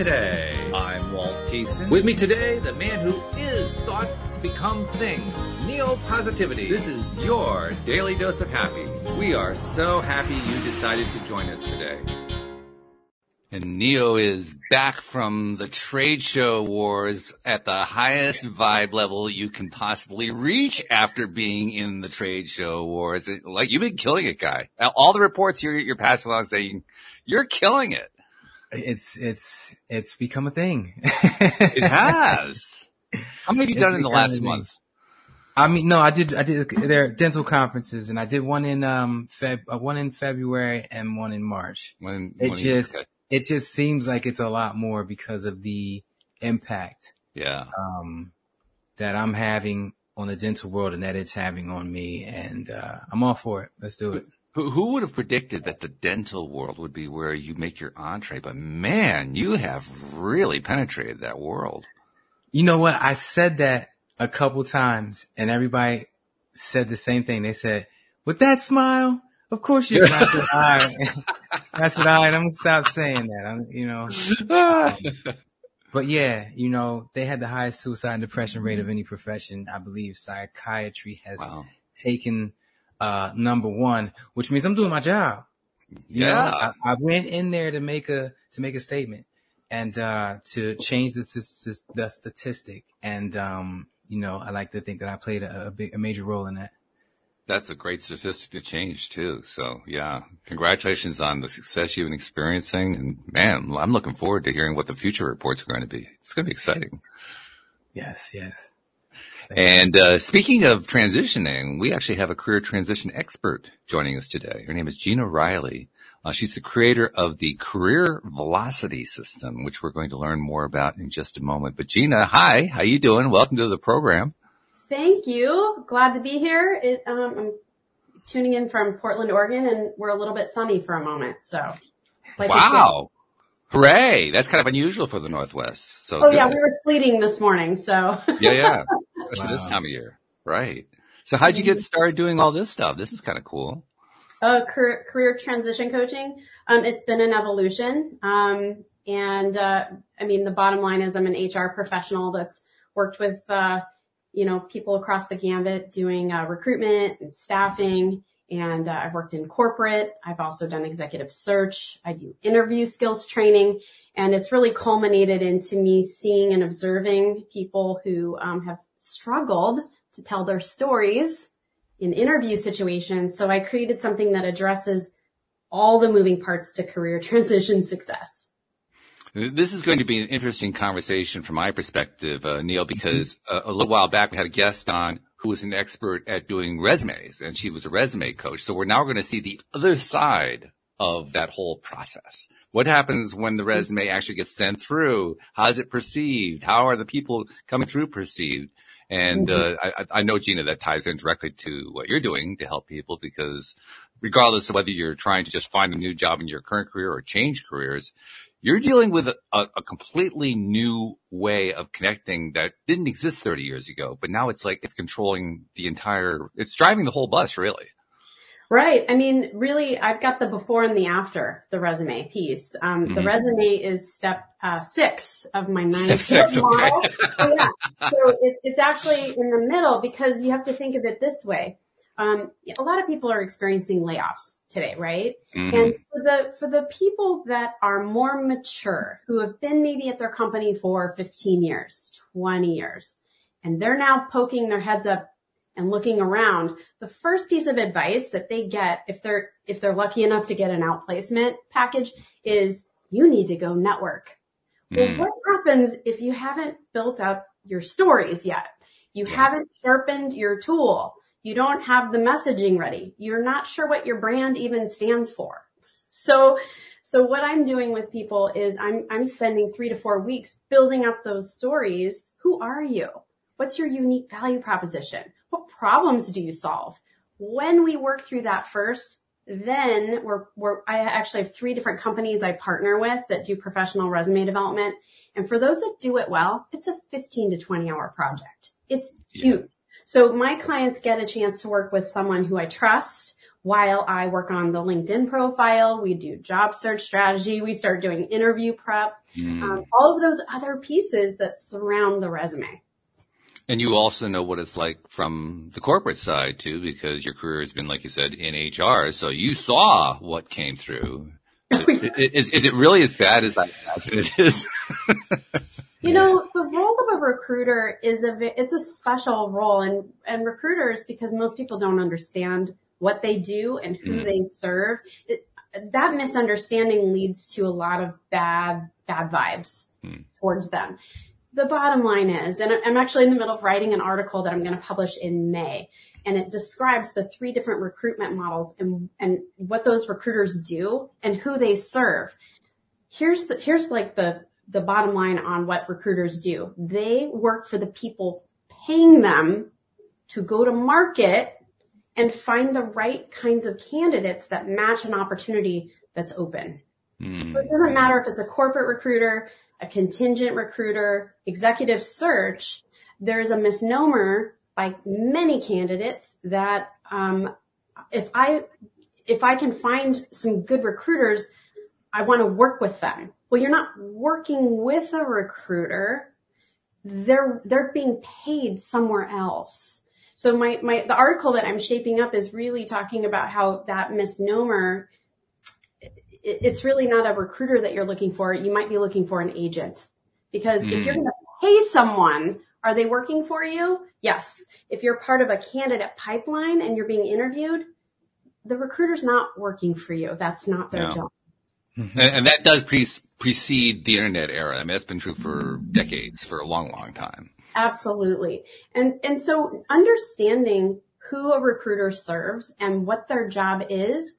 Today. I'm Walt Thiessen. With me today, the man who is thoughts become things. Neo Positivity. This is your daily dose of happy. We are so happy you decided to join us today. And Neo is back from the trade show wars at the highest vibe level you can possibly reach after being in the trade show wars. Like you've been killing it, guy. All the reports you're, you're passing along saying you're killing it. It's, it's, it's become a thing. it has. How many have you it's done in the last month? I mean, no, I did, I did, there are dental conferences and I did one in, um, Feb, uh, one in February and one in March. When, it just, it just seems like it's a lot more because of the impact. Yeah. Um, that I'm having on the dental world and that it's having on me. And, uh, I'm all for it. Let's do it. Who, who would have predicted that the dental world would be where you make your entree? But man, you have really penetrated that world. You know what? I said that a couple times and everybody said the same thing. They said, with that smile, of course you can. I said, all right. I said, all right, I'm gonna stop saying that. I'm, you know. Um, but yeah, you know, they had the highest suicide and depression rate of any profession. I believe psychiatry has wow. taken, uh, number one, which means I'm doing my job. You yeah. Know, I, I, went in there to make a, to make a statement and, uh, to change the, the statistic. And, um, you know, I like to think that I played a, a big, a major role in that that's a great statistic to change too. So yeah, congratulations on the success you've been experiencing. And man, I'm looking forward to hearing what the future reports are going to be. It's going to be exciting. Yes, yes. And uh, speaking of transitioning, we actually have a career transition expert joining us today. Her name is Gina Riley. Uh, she's the creator of the Career Velocity System, which we're going to learn more about in just a moment. But Gina, hi, how you doing? Welcome to the program. Thank you. Glad to be here. It, um, I'm tuning in from Portland, Oregon, and we're a little bit sunny for a moment. So, like wow. Hooray! That's kind of unusual for the Northwest. So, oh good. yeah, we were sleeting this morning. So, yeah, yeah, especially wow. this time of year, right? So, how'd you get mm-hmm. started doing all this stuff? This is kind of cool. Uh, career, career transition coaching. Um, it's been an evolution. Um, and, uh, I mean, the bottom line is I'm an HR professional that's worked with, uh, you know, people across the gambit doing uh, recruitment and staffing. And uh, I've worked in corporate. I've also done executive search. I do interview skills training. And it's really culminated into me seeing and observing people who um, have struggled to tell their stories in interview situations. So I created something that addresses all the moving parts to career transition success. This is going to be an interesting conversation from my perspective, uh, Neo, because uh, a little while back we had a guest on who was an expert at doing resumes and she was a resume coach. So we're now going to see the other side of that whole process. What happens when the resume actually gets sent through? How is it perceived? How are the people coming through perceived? And mm-hmm. uh, I, I, know, Gina, that ties in directly to what you're doing to help people because regardless of whether you're trying to just find a new job in your current career or change careers, you're dealing with a, a, completely new way of connecting that didn't exist 30 years ago, but now it's like it's controlling the entire, it's driving the whole bus really. Right. I mean, really, I've got the before and the after the resume piece. Um, mm-hmm. The resume is step uh, six of my nine step six, model. Okay. so, yeah. so it, it's actually in the middle because you have to think of it this way. Um, a lot of people are experiencing layoffs today, right? Mm-hmm. And for the, for the people that are more mature, who have been maybe at their company for 15 years, 20 years, and they're now poking their heads up and looking around, the first piece of advice that they get if they're, if they're lucky enough to get an outplacement package is you need to go network. Mm. Well, what happens if you haven't built up your stories yet? You yeah. haven't sharpened your tool you don't have the messaging ready. You're not sure what your brand even stands for. So, so what I'm doing with people is I'm, I'm spending three to four weeks building up those stories. Who are you? What's your unique value proposition? What problems do you solve? When we work through that first, then we're, we're, I actually have three different companies I partner with that do professional resume development. And for those that do it well, it's a 15 to 20 hour project. It's huge. So my clients get a chance to work with someone who I trust, while I work on the LinkedIn profile. We do job search strategy. We start doing interview prep, mm. um, all of those other pieces that surround the resume. And you also know what it's like from the corporate side too, because your career has been, like you said, in HR. So you saw what came through. is, is it really as bad as I imagine it is? you know, the role of a recruiter is a, it's a special role and, and recruiters, because most people don't understand what they do and who mm. they serve, it, that misunderstanding leads to a lot of bad, bad vibes mm. towards them the bottom line is, and I'm actually in the middle of writing an article that I'm going to publish in May, and it describes the three different recruitment models and, and what those recruiters do and who they serve. Here's the, here's like the, the bottom line on what recruiters do. They work for the people paying them to go to market and find the right kinds of candidates that match an opportunity that's open. Mm. So it doesn't matter if it's a corporate recruiter, a contingent recruiter, executive search, there's a misnomer by many candidates that um, if I if I can find some good recruiters, I want to work with them. Well, you're not working with a recruiter. They're they're being paid somewhere else. So my my the article that I'm shaping up is really talking about how that misnomer it's really not a recruiter that you're looking for. You might be looking for an agent because mm. if you're mm. going to pay someone, are they working for you? Yes. If you're part of a candidate pipeline and you're being interviewed, the recruiter's not working for you. That's not their no. job. Mm-hmm. And, and, that does pre- precede the internet era. I mean, that's been true for decades, for a long, long time. Absolutely. And, and so understanding who a recruiter serves and what their job is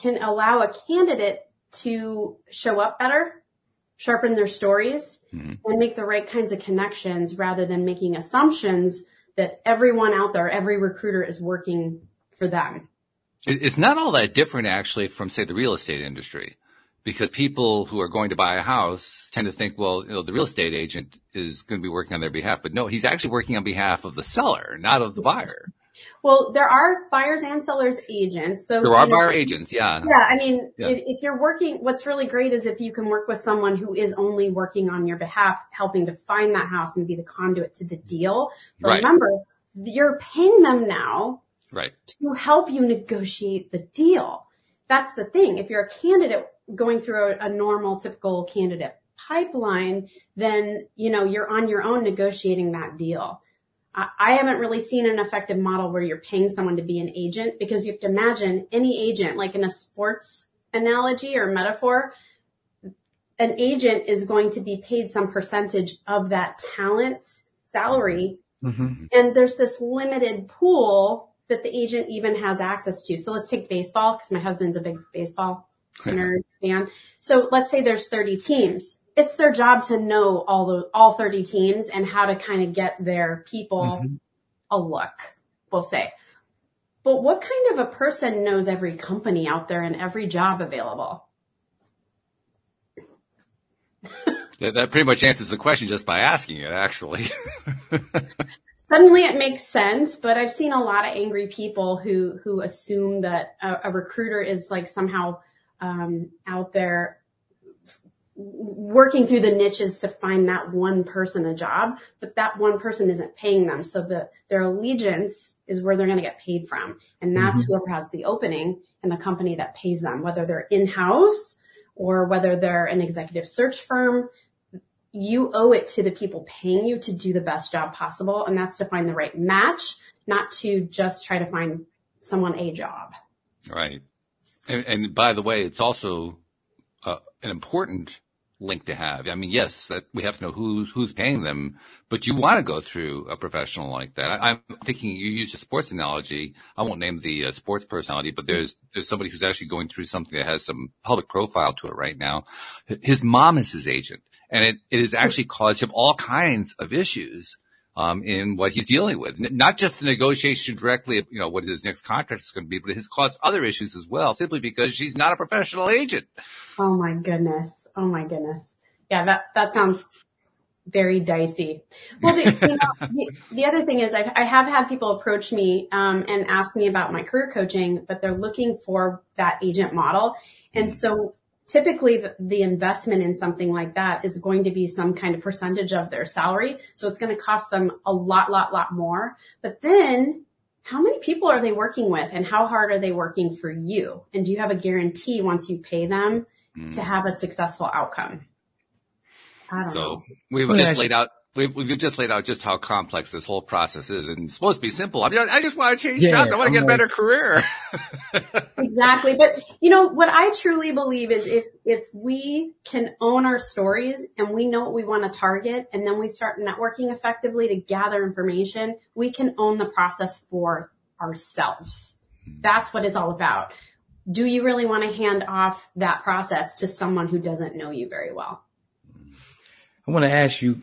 can allow a candidate to show up better, sharpen their stories, mm-hmm. and make the right kinds of connections rather than making assumptions that everyone out there, every recruiter is working for them. It's not all that different actually from say the real estate industry because people who are going to buy a house tend to think, well, you know, the real estate agent is going to be working on their behalf, but no, he's actually working on behalf of the seller, not of the buyer. Well, there are buyers and sellers agents. So there are buyer agents. Yeah. Yeah. I mean, yeah. If, if, you're working, what's really great is if you can work with someone who is only working on your behalf, helping to find that house and be the conduit to the deal. But right. remember, you're paying them now right. to help you negotiate the deal. That's the thing. If you're a candidate going through a, a normal, typical candidate pipeline, then, you know, you're on your own negotiating that deal. I haven't really seen an effective model where you're paying someone to be an agent because you have to imagine any agent, like in a sports analogy or metaphor, an agent is going to be paid some percentage of that talent's salary. Mm-hmm. And there's this limited pool that the agent even has access to. So let's take baseball because my husband's a big baseball nerd fan. So let's say there's 30 teams it's their job to know all the all 30 teams and how to kind of get their people mm-hmm. a look, we'll say. But what kind of a person knows every company out there and every job available? that, that pretty much answers the question just by asking it, actually. Suddenly it makes sense, but I've seen a lot of angry people who who assume that a, a recruiter is like somehow um, out there working through the niches to find that one person a job, but that one person isn't paying them. So the, their allegiance is where they're going to get paid from. And that's mm-hmm. whoever has the opening and the company that pays them, whether they're in-house or whether they're an executive search firm. You owe it to the people paying you to do the best job possible. And that's to find the right match, not to just try to find someone a job. Right. And, and by the way, it's also uh, an important link to have. I mean, yes, that we have to know who's who's paying them, but you want to go through a professional like that. I, am thinking you use a sports analogy. I won't name the uh, sports personality, but there's there's somebody who's actually going through something that has some public profile to it right now. His mom is his agent, and it, it has actually caused him all kinds of issues um, in what he's dealing with. Not just the negotiation directly you know, what his next contract is going to be, but it has caused other issues as well, simply because she's not a professional agent. Oh my goodness. Oh my goodness. Yeah, that, that sounds very dicey. Well, the, you know, the, the, other thing is I've, I have had people approach me um, and ask me about my career coaching, but they're looking for that agent model. And so typically the, the, investment in something like that is going to be some kind of percentage of their salary. So it's going to cost them a lot, lot, lot more. But then how many people are they working with and how hard are they working for you? And do you have a guarantee once you pay them mm. to have a successful outcome? I don't so know. we've well, just laid out We've, we've just laid out just how complex this whole process is and it's supposed to be simple. I mean, I just want to change yeah, jobs. I want to get a better career. exactly. But you know, what I truly believe is if, if we can own our stories and we know what we want to target and then we start networking effectively to gather information, we can own the process for ourselves. Mm-hmm. That's what it's all about. Do you really want to hand off that process to someone who doesn't know you very well? I want to ask you,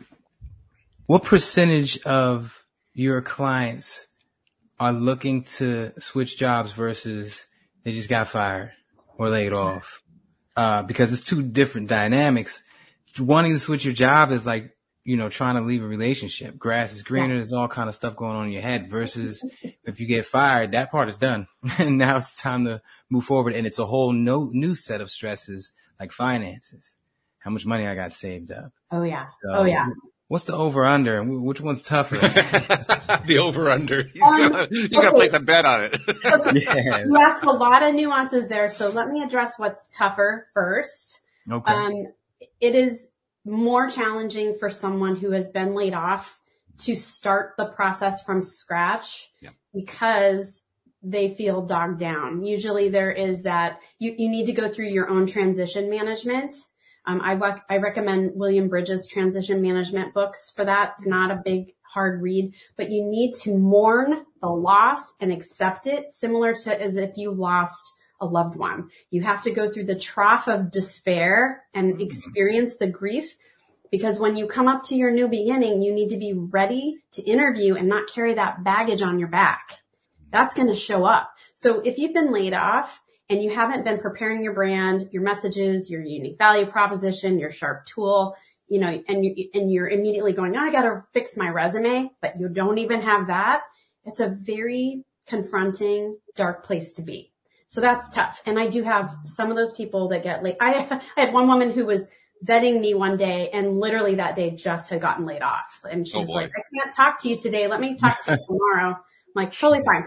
what percentage of your clients are looking to switch jobs versus they just got fired or laid off? Uh, because it's two different dynamics. Wanting to switch your job is like, you know, trying to leave a relationship. Grass is greener. There's all kind of stuff going on in your head versus if you get fired, that part is done. and now it's time to move forward. And it's a whole no, new set of stresses like finances. How much money I got saved up. Oh yeah. So, oh yeah. What's the over under? And which one's tougher? the over under. Um, you got to place a bet on it. okay. yeah. You asked a lot of nuances there, so let me address what's tougher first. Okay. Um, it is more challenging for someone who has been laid off to start the process from scratch yeah. because they feel dogged down. Usually there is that you, you need to go through your own transition management um, I, I recommend William Bridges transition management books for that. It's not a big hard read, but you need to mourn the loss and accept it similar to as if you lost a loved one. You have to go through the trough of despair and experience the grief because when you come up to your new beginning, you need to be ready to interview and not carry that baggage on your back. That's going to show up. So if you've been laid off, and you haven't been preparing your brand, your messages, your unique value proposition, your sharp tool, you know, and you, and you're immediately going, oh, I got to fix my resume, but you don't even have that. It's a very confronting, dark place to be. So that's tough. And I do have some of those people that get late. I, I had one woman who was vetting me one day and literally that day just had gotten laid off. And she oh was boy. like, I can't talk to you today. Let me talk to you tomorrow. I'm like, totally fine.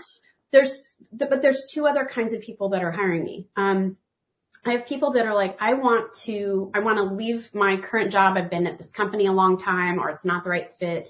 There's but there's two other kinds of people that are hiring me. Um, I have people that are like, I want to, I want to leave my current job. I've been at this company a long time or it's not the right fit.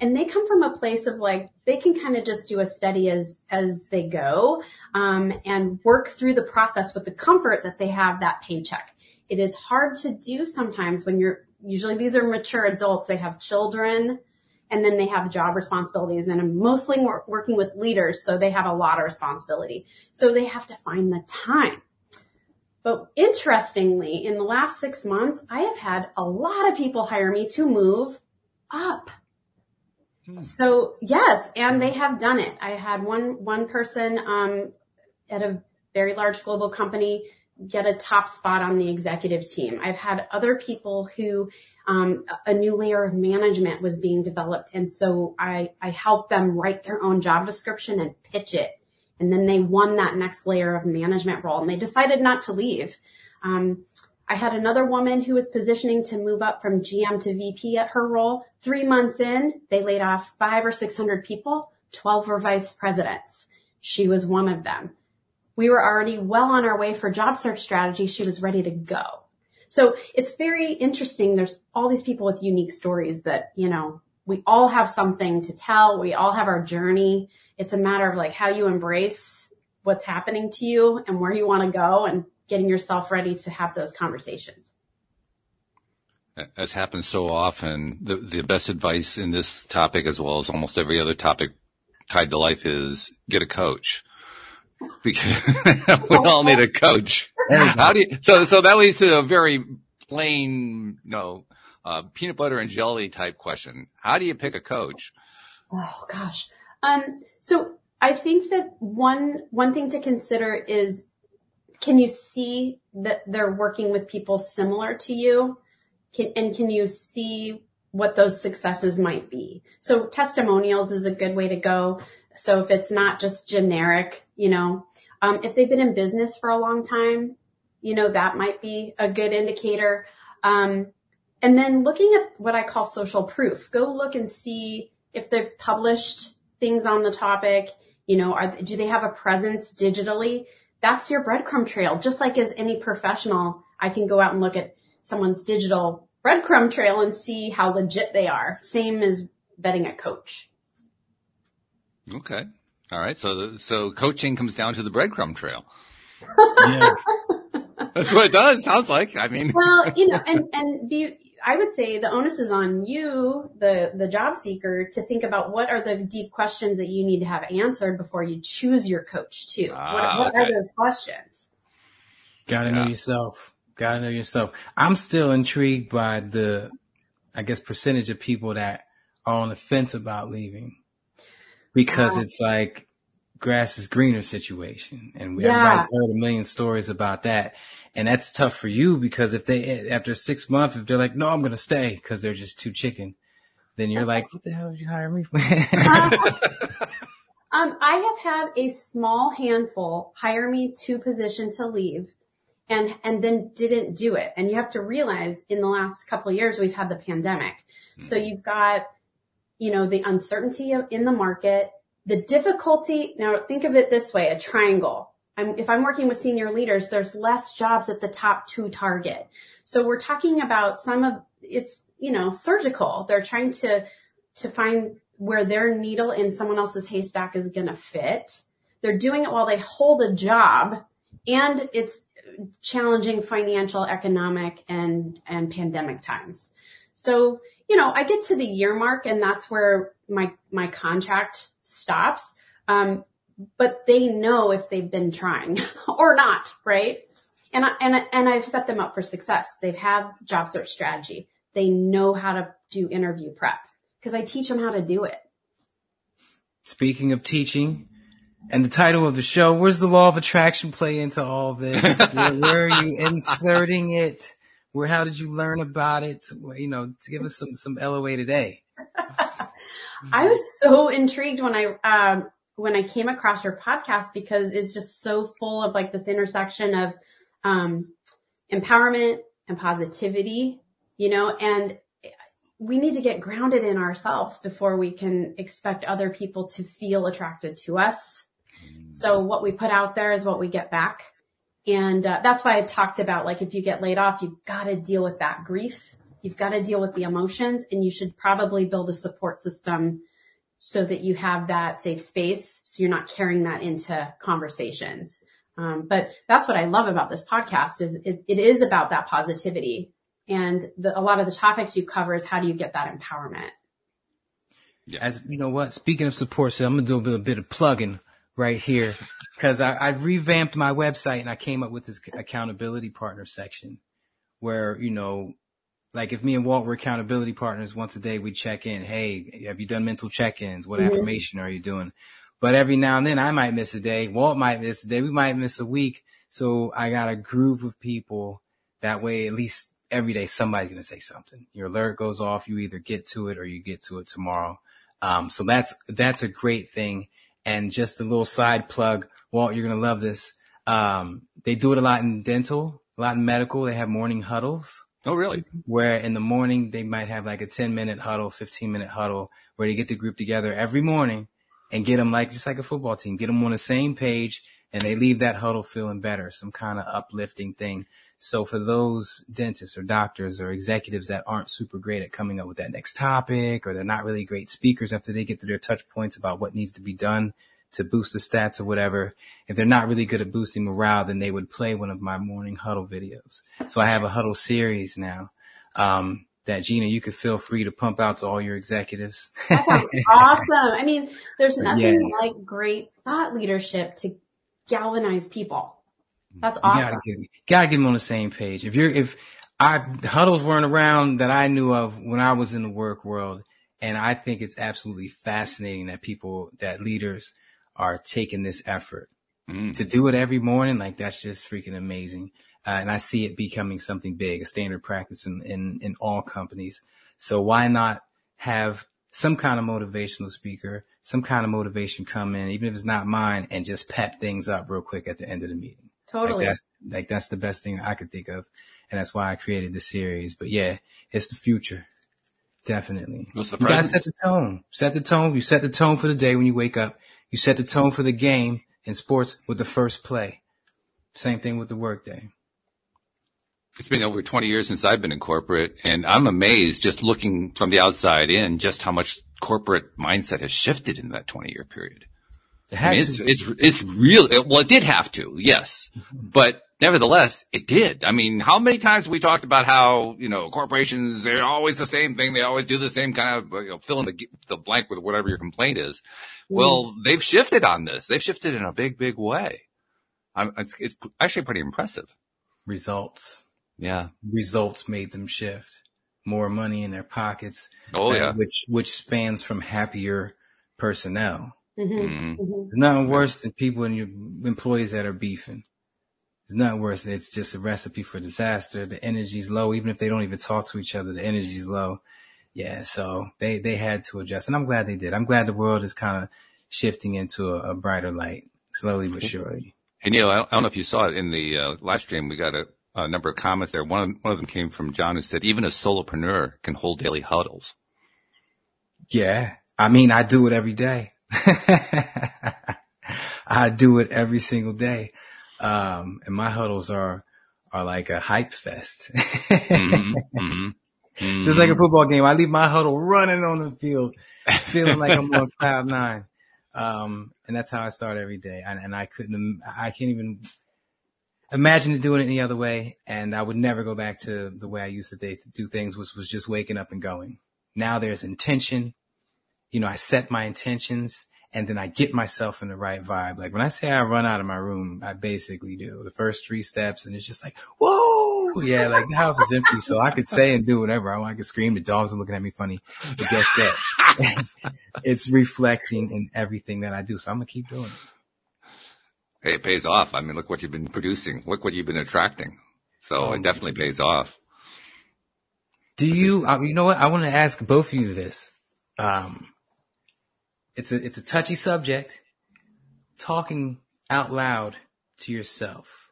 And they come from a place of like, they can kind of just do a study as, as they go, um, and work through the process with the comfort that they have that paycheck. It is hard to do sometimes when you're, usually these are mature adults. They have children and then they have job responsibilities and I'm mostly working with leaders. So they have a lot of responsibility. So they have to find the time. But interestingly, in the last six months, I have had a lot of people hire me to move up. Hmm. So yes, and they have done it. I had one, one person, um, at a very large global company get a top spot on the executive team. I've had other people who um, a new layer of management was being developed. And so I, I helped them write their own job description and pitch it. And then they won that next layer of management role and they decided not to leave. Um, I had another woman who was positioning to move up from GM to VP at her role. Three months in, they laid off five or 600 people. 12 were vice presidents. She was one of them. We were already well on our way for job search strategy. She was ready to go. So it's very interesting. There's all these people with unique stories that, you know, we all have something to tell. We all have our journey. It's a matter of like how you embrace what's happening to you and where you want to go and getting yourself ready to have those conversations. As happens so often, the, the best advice in this topic, as well as almost every other topic tied to life is get a coach we all need a coach. How do you, so, so that leads to a very plain, you know, uh, peanut butter and jelly type question. How do you pick a coach? Oh gosh. Um, so I think that one, one thing to consider is, can you see that they're working with people similar to you? Can, and can you see what those successes might be. So testimonials is a good way to go. So if it's not just generic, you know, um, if they've been in business for a long time, you know, that might be a good indicator. Um, and then looking at what I call social proof, go look and see if they've published things on the topic. You know, are, do they have a presence digitally? That's your breadcrumb trail. Just like as any professional, I can go out and look at someone's digital breadcrumb trail and see how legit they are. Same as vetting a coach. Okay. All right. So, so coaching comes down to the breadcrumb trail. Yeah. That's what it does. Sounds like. I mean, well, you know, and, and be, I would say the onus is on you, the, the job seeker to think about what are the deep questions that you need to have answered before you choose your coach too. Ah, what what okay. are those questions? Gotta know yourself. Gotta know yourself. I'm still intrigued by the, I guess, percentage of people that are on the fence about leaving because Wow. it's like grass is greener situation. And we, Yeah. everybody's heard a million stories about that. And that's tough for you because if they, after six months, if they're like, no, I'm going to stay because they're just too chicken, then you're like, what the hell did you hire me for? Um, I have had a small handful hire me to position to leave and, and then didn't do it. And you have to realize in the last couple of years, we've had the pandemic. So you've got, you know, the uncertainty in the market, the difficulty. Now think of it this way, a triangle. I'm, if I'm working with senior leaders, there's less jobs at the top two target. So we're talking about some of it's, you know, surgical. They're trying to, to find where their needle in someone else's haystack is going to fit. They're doing it while they hold a job and it's challenging financial, economic and, and pandemic times. So, you know, I get to the year mark and that's where my, my contract stops. Um, but they know if they've been trying or not, right? And I, and, I- and I've set them up for success. They've had job search strategy. They know how to do interview prep because I teach them how to do it. Speaking of teaching and the title of the show, where's the law of attraction play into all this? where, where are you inserting it? Where, how did you learn about it? You know, to give us some, some LOA today. I was so intrigued when I, um, when I came across your podcast because it's just so full of like this intersection of, um, empowerment and positivity, you know, and we need to get grounded in ourselves before we can expect other people to feel attracted to us. So what we put out there is what we get back. And uh, that's why I talked about like if you get laid off, you've got to deal with that grief. You've got to deal with the emotions and you should probably build a support system so that you have that safe space. So you're not carrying that into conversations. Um, but that's what I love about this podcast is it, it is about that positivity. And the, a lot of the topics you cover is how do you get that empowerment? Yeah, as you know what, speaking of support, so I'm gonna do a bit, a bit of plugging right here because I, I revamped my website and I came up with this accountability partner section where, you know, like if me and Walt were accountability partners once a day, we check in. Hey, have you done mental check-ins? What Mhm. affirmation are you doing? But every now and then I might miss a day. Walt might miss a day. We might miss a week. So I got a group of people that way, at least every day, somebody's going to say something. Your alert goes off. You either get to it or you get to it tomorrow. Um, so that's, that's a great thing. And just a little side plug, Walt, you're going to love this. Um, they do it a lot in dental, a lot in medical. They have morning huddles oh, really? where in the morning they might have like a 10 minute huddle, 15 minute huddle where they get the group together every morning and get them like, just like a football team, get them on the same page and they leave that huddle feeling better, some kind of uplifting thing. So for those dentists or doctors or executives that aren't super great at coming up with that next topic or they're not really great speakers after they get to their touch points about what needs to be done to boost the stats or whatever, if they're not really good at boosting morale, then they would play one of my morning huddle videos. So I have a huddle series now. Um, that Gina, you could feel free to pump out to all your executives. Awesome. I mean, there's nothing Yeah. like great thought leadership to galvanize people. That's You awesome. gotta get, gotta get them on the same page. If you're, if I, huddles weren't around that I knew of when I was in the work world. And I think it's absolutely fascinating that people, that leaders are taking this effort Mm. to do it every morning. Like that's just freaking amazing. uh, and I see it becoming something big, a standard practice in, in, in all companies. So why not have some kind of motivational speaker, some kind of motivation come in, even if it's not mine and just pep things up real quick at the end of the meeting. Totally. Like that's, like that's the best thing I could think of. And that's why I created the series. But yeah, it's the future. Definitely. What's the You gotta set the tone. Set the tone. You set the tone for the day when you wake up. You set the tone for the game in sports with the first play. Same thing with the workday. It's been over 20 years since I've been in corporate and I'm amazed just looking from the outside in just how much corporate mindset has shifted in that 20 year period. It I mean, to. it's, it's, it's real. It, well, it did have to, yes, but nevertheless, it did. I mean, how many times we talked about how, you know, corporations, they're always the same thing. They always do the same kind of, you know, fill in the, the blank with whatever your complaint is. Well, they've shifted on this. They've shifted in a big, big way. I'm, it's, it's actually pretty impressive. results. Yeah. Results made them shift. More money in their pockets. Oh, uh, yeah. Which, which spans from happier personnel. Mhm. Mhm. Mhm. There's nothing worse than people and your employees that are beefing. It's not worse. It's just a recipe for disaster. The energy's low, even if they don't even talk to each other. The energy's low. Yeah, so they they had to adjust, and I'm glad they did. I'm glad the world is kind of shifting into a, a brighter light, slowly but surely. And you know, I don't, I don't know if you saw it in the uh, live stream. We got a, a number of comments there. One of, one of them came from John who said, even a solopreneur can hold daily huddles. Yeah, I mean, I do it every day. I do it every single day, um, and my huddles are are like a hype fest. Mhm, mhm, Just like a mhm. football game, I leave my huddle running on the field, feeling like I'm on cloud nine. Um, and that's how I start every day. And, and I couldn't, I can't even imagine doing it any other way. And I would never go back to the way I used to do things, which was just waking up and going. Now there's intention. You know, I set my intentions and then I get myself in the right vibe. Like when I say I run out of my room, I basically do the first three steps and it's just like, whoa, yeah, like the house is empty. So I could say and do whatever I want. I could scream. The dogs are looking at me funny, but guess that it's reflecting in everything that I do. So I'm going to keep doing it. Hey, it pays off. I mean, look what you've been producing. Look what you've been attracting. So Oh, it definitely pays off. Do you, uh, you know what? I want to ask both of you this. Um, it's a, it's a touchy subject. Talking out loud to yourself.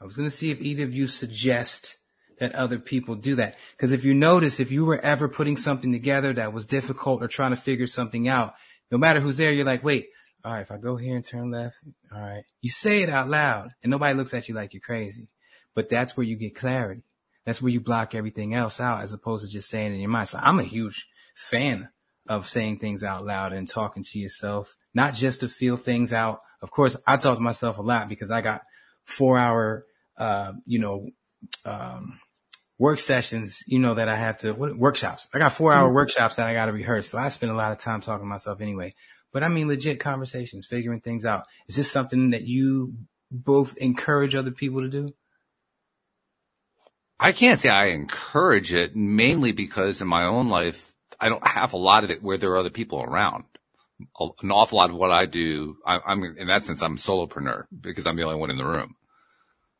I was going to see if either of you suggest that other people do that. Cause if you notice, if you were ever putting something together that was difficult or trying to figure something out, no matter who's there, you're like, wait, all right, if I go here and turn left, all right, you say it out loud and nobody looks at you like you're crazy, but that's where you get clarity. That's where you block everything else out as opposed to just saying in your mind. So I'm a huge fan of saying things out loud and talking to yourself, not just to feel things out. Of course, I talk to myself a lot because I got four hour, uh, you know, um, work sessions, you know, that I have to, what, workshops. I got four hour workshops that I got to rehearse. So I spend a lot of time talking to myself anyway. But I mean, legit conversations, figuring things out. Is this something that you both encourage other people to do? I can't say I encourage it mainly because in my own life, I don't have a lot of it where there are other people around. An awful lot of what I do, I, I'm in that sense, I'm solopreneur because I'm the only one in the room.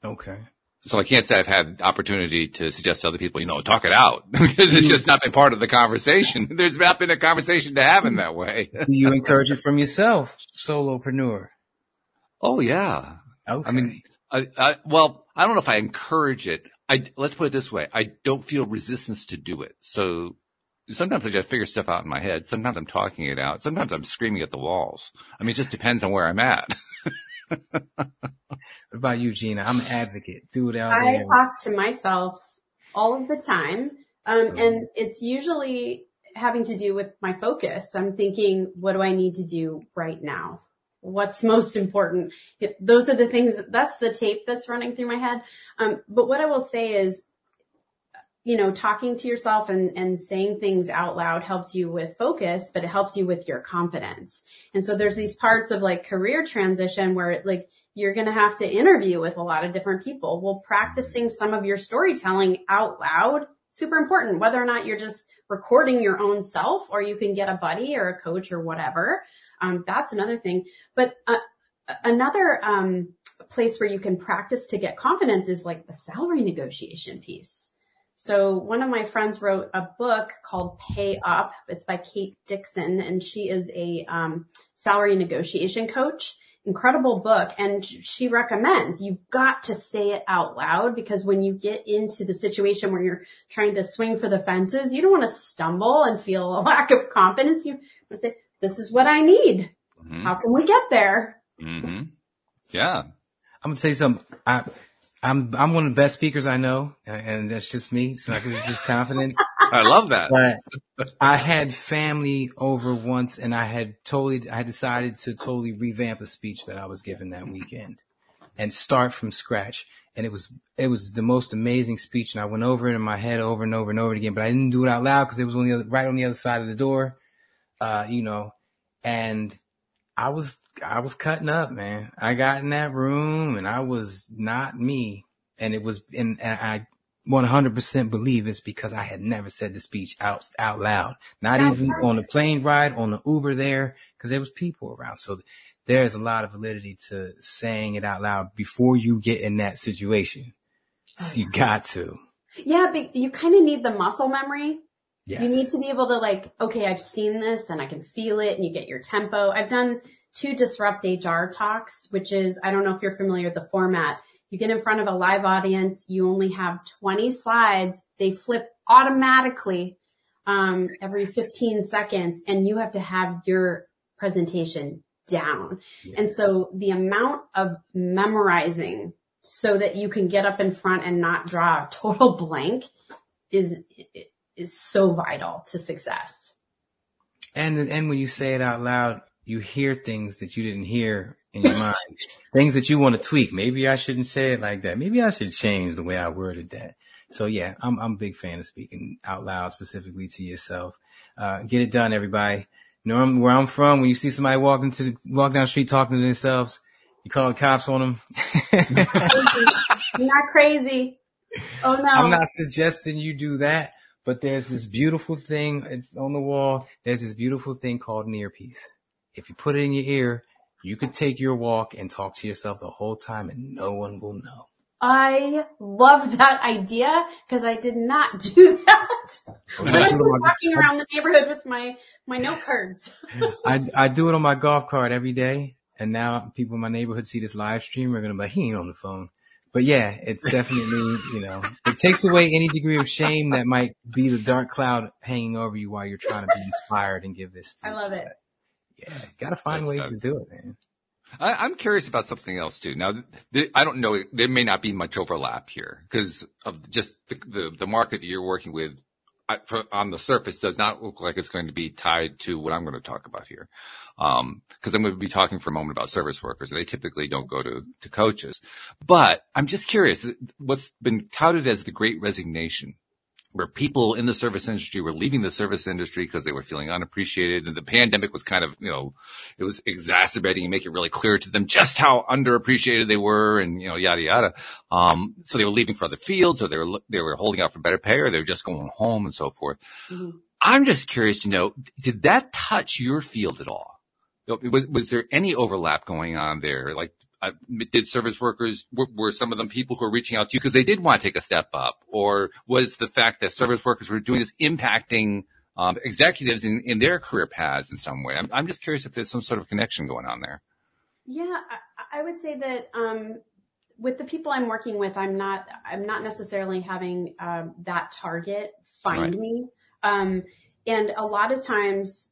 Okay. So I can't say I've had opportunity to suggest to other people, you know, talk it out because it's just not been part of the conversation. There's not been a conversation to have in that way. You encourage it from yourself, solopreneur? oh yeah. Okay. I mean, I, I, well, I don't know if I encourage it. I, let's put it this way. I don't feel resistance to do it. So sometimes I just figure stuff out in my head. Sometimes I'm talking it out. Sometimes I'm screaming at the walls. I mean, it just depends on where I'm at. what about you, Gina? I'm an advocate. Do it out I there. talk to myself all of the time. Um, Mhm. and it's usually having to do with my focus. I'm thinking, what do I need to do right now? What's most important? Those are the things that, that's the tape that's running through my head. Um, but what I will say is, you know, talking to yourself and, and saying things out loud helps you with focus, but it helps you with your confidence. And so there's these parts of like career transition where like you're going to have to interview with a lot of different people. Well, practicing some of your storytelling out loud, super important, whether or not you're just recording your own self or you can get a buddy or a coach or whatever. Um, that's another thing. But uh, another um, place where you can practice to get confidence is like the salary negotiation piece. So one of my friends wrote a book called Pay Up. It's by Kate Dixon and she is a um, salary negotiation coach. Incredible book. And she recommends you've got to say it out loud because when you get into the situation where you're trying to swing for the fences, you don't want to stumble and feel a lack of confidence. You want to say, this is what I need. Mm-hmm. How can we get there? Mm-hmm. Yeah. I'm gonna say something. I, I'm I'm one of the best speakers I know, and that's just me. So I can just confidence. I love that. But I had family over once, and I had totally I decided to totally revamp a speech that I was given that weekend, and start from scratch. And it was it was the most amazing speech, and I went over it in my head over and over and over again. But I didn't do it out loud because it was on the other, right on the other side of the door, uh, you know. And I was I was cutting up, man. I got in that room and I was not me. And it was, and, and I 100% believe it's because I had never said the speech out, out loud. Not even on the plane ride, on the Uber there, because there was people around. So there's a lot of validity to saying it out loud before you get in that situation. So you got to. Yeah, but you kind of need the muscle memory. Yes. You need to be able to like, okay, I've seen this and I can feel it and you get your tempo. I've done two disrupt HR talks, which is, I don't know if you're familiar with the format. You get in front of a live audience. You only have 20 slides. They flip automatically, um, every 15 seconds and you have to have your presentation down. Yeah. And so the amount of memorizing so that you can get up in front and not draw a total blank is, is so vital to success. And, and when you say it out loud, you hear things that you didn't hear in your mind, things that you want to tweak. Maybe I shouldn't say it like that. Maybe I should change the way I worded that. So yeah, I'm, I'm a big fan of speaking out loud specifically to yourself. Uh, get it done, everybody. Know where I'm from. When you see somebody walking to the, walk down the street talking to themselves, you call the cops on them. not crazy. Oh no. I'm not suggesting you do that, but there's this beautiful thing. It's on the wall. There's this beautiful thing called an earpiece if you put it in your ear, you could take your walk and talk to yourself the whole time and no one will know. I love that idea because I did not do that when I was walking around the neighborhood with my, my note cards. I, I do it on my golf cart every day. And now people in my neighborhood see this live stream are going to be like, he ain't on the phone. But yeah, it's definitely, you know, it takes away any degree of shame that might be the dark cloud hanging over you while you're trying to be inspired and give this. I love it. Yeah, gotta find That's ways to do it, man. I, am curious about something else too. Now, th- I don't know. There may not be much overlap here because of just the, the, the market that you're working with. I, for, on the surface, does not look like it's going to be tied to what I'm going to talk about here. Um, cause I'm going to be talking for a moment about service workers. They typically don't go to, to coaches, but I'm just curious what's been touted as the great resignation where people in the service industry were leaving the service industry because they were feeling unappreciated. And the pandemic was kind of, you know, it was exacerbating and making it really clear to them just how underappreciated they were and, you know, yada, yada. Um, so they were leaving for other fields or they were, they were holding out for better pay or they were just going home and so forth. Mm-hmm. I'm just curious to know, did that touch your field at all? Was, was there any overlap going on there? Like uh, did service workers were, were, some of them people who were reaching out to you because they did want to take a step up, or was the fact that service workers were doing this impacting um, executives in, in their career paths in some way? I'm, I'm just curious if there's some sort of connection going on there. Yeah, I, I would say that um, with the people I'm working with, I'm not I'm not necessarily having um, that target find right. me, um, and a lot of times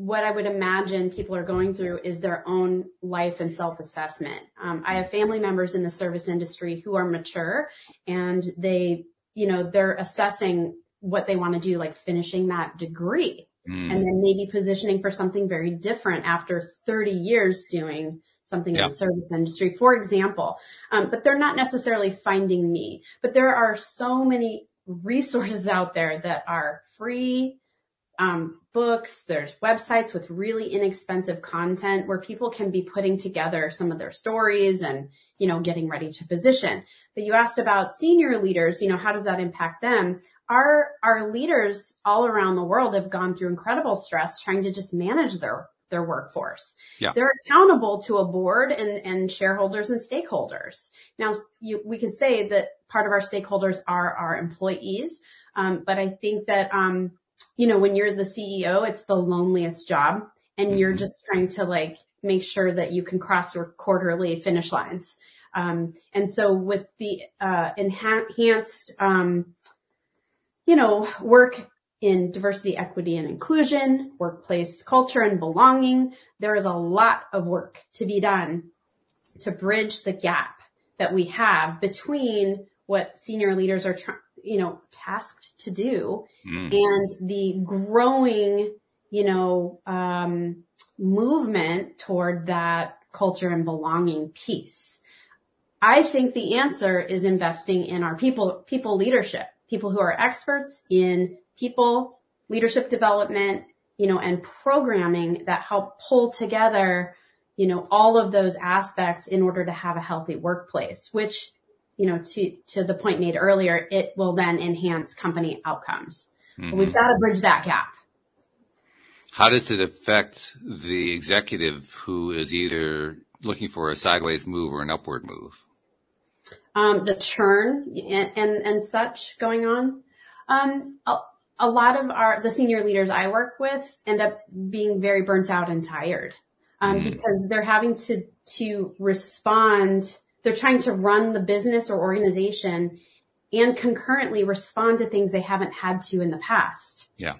what I would imagine people are going through is their own life and self-assessment. Um, I have family members in the service industry who are mature and they, you know, they're assessing what they want to do, like finishing that degree mm. and then maybe positioning for something very different after 30 years doing something yeah. in the service industry, for example. Um, but they're not necessarily finding me, but there are so many resources out there that are free um, books, there's websites with really inexpensive content where people can be putting together some of their stories and, you know, getting ready to position. But you asked about senior leaders, you know, how does that impact them? Our, our leaders all around the world have gone through incredible stress trying to just manage their, their workforce. Yeah. They're accountable to a board and, and shareholders and stakeholders. Now, you, we can say that part of our stakeholders are our employees, um, but I think that um, you know when you're the CEO, it's the loneliest job, and mm-hmm. you're just trying to like make sure that you can cross your quarterly finish lines. Um, and so with the uh, enhanced, um, you know, work in diversity, equity, and inclusion, workplace culture and belonging, there is a lot of work to be done to bridge the gap that we have between what senior leaders are, tr- you know, tasked to do mm. and the growing, you know, um, movement toward that culture and belonging piece. I think the answer is investing in our people, people leadership, people who are experts in people leadership development, you know, and programming that help pull together, you know, all of those aspects in order to have a healthy workplace, which, you know, to, to the point made earlier, it will then enhance company outcomes. Mm-hmm. We've got to bridge that gap. How does it affect the executive who is either looking for a sideways move or an upward move? Um, the churn and, and, and such going on. Um, a, a, lot of our, the senior leaders I work with end up being very burnt out and tired, um, mm. because they're having to, to respond. They're trying to run the business or organization and concurrently respond to things they haven't had to in the past. Yeah.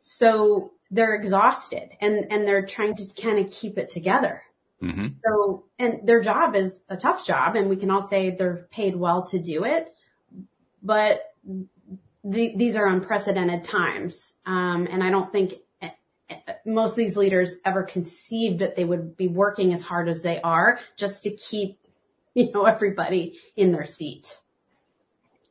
So they're exhausted and, and they're trying to kind of keep it together. Mm-hmm. So, and their job is a tough job and we can all say they're paid well to do it, but the, these are unprecedented times. Um, and I don't think eh, eh, most of these leaders ever conceived that they would be working as hard as they are just to keep, you know, everybody in their seat.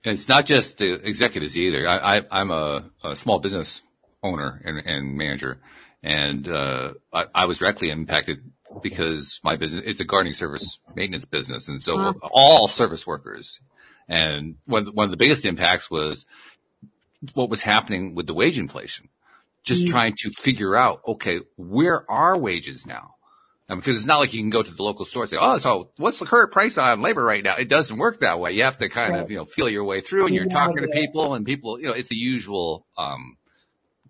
And it's not just the executives either. I, am a, a small business owner and, and manager. And, uh, I, I, was directly impacted because my business, it's a gardening service maintenance business. And so uh-huh. all service workers. And one, one of the biggest impacts was what was happening with the wage inflation. Just mm-hmm. trying to figure out, okay, where are wages now? And because it's not like you can go to the local store and say, oh, so what's the current price on labor right now? It doesn't work that way. You have to kind right. of, you know, feel your way through and you're talking to people and people, you know, it's the usual, um,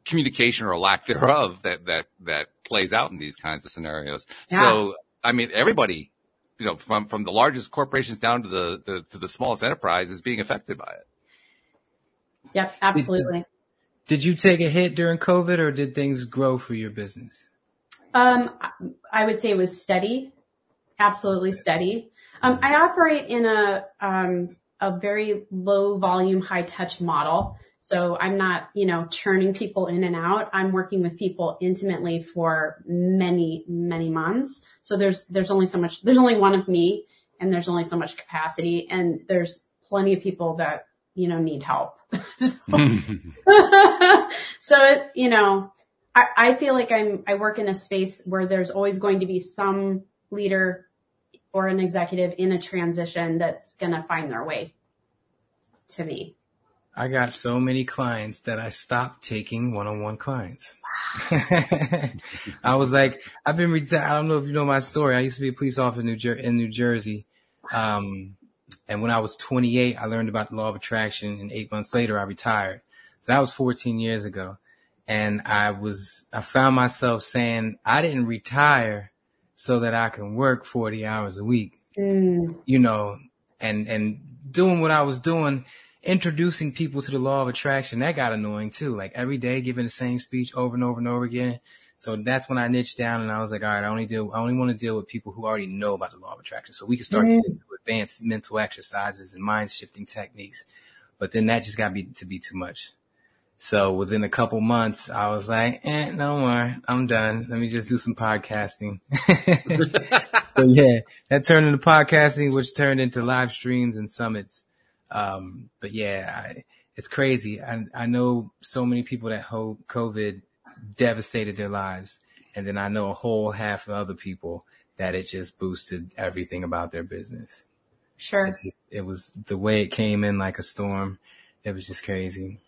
communication or lack thereof that, that, that plays out in these kinds of scenarios. Yeah. So, I mean, everybody, you know, from, from the largest corporations down to the, the, to the smallest enterprise is being affected by it. Yep, absolutely. Did, did you take a hit during COVID or did things grow for your business? Um, I would say it was steady, absolutely steady. Um, I operate in a, um, a very low volume, high touch model. So I'm not, you know, churning people in and out. I'm working with people intimately for many, many months. So there's, there's only so much, there's only one of me and there's only so much capacity and there's plenty of people that, you know, need help. so, so it, you know, I, I feel like I'm, I work in a space where there's always going to be some leader or an executive in a transition that's going to find their way to me. I got so many clients that I stopped taking one-on-one clients. I was like, I've been retired. I don't know if you know my story. I used to be a police officer in New, Jer- in New Jersey. Um, and when I was 28, I learned about the law of attraction and eight months later, I retired. So that was 14 years ago. And I was, I found myself saying, I didn't retire so that I can work 40 hours a week, mm. you know, and, and doing what I was doing introducing people to the law of attraction, that got annoying too. Like every day giving the same speech over and over and over again. So that's when I niched down and I was like, all right, I only deal, I only want to deal with people who already know about the law of attraction. So we can start mm-hmm. getting into advanced mental exercises and mind shifting techniques. But then that just got me to be too much. So within a couple months, I was like, eh, no more. I'm done. Let me just do some podcasting. so yeah, that turned into podcasting, which turned into live streams and summits. Um, but yeah, I, it's crazy. I, I know so many people that hope COVID devastated their lives. And then I know a whole half of other people that it just boosted everything about their business. Sure. It, it was the way it came in like a storm. It was just crazy.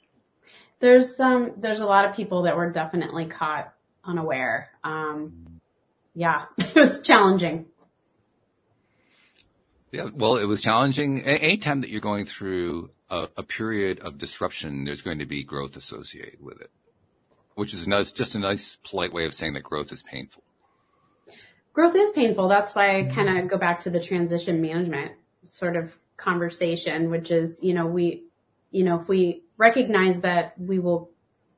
There's um, there's a lot of people that were definitely caught unaware. Um, yeah, it was challenging. Yeah, well, it was challenging. Anytime that you're going through a, a, period of disruption, there's going to be growth associated with it, which is nice, just a nice, polite way of saying that growth is painful. Growth is painful. That's why I kind of go back to the transition management sort of conversation, which is, you know, we, you know, if we recognize that we will,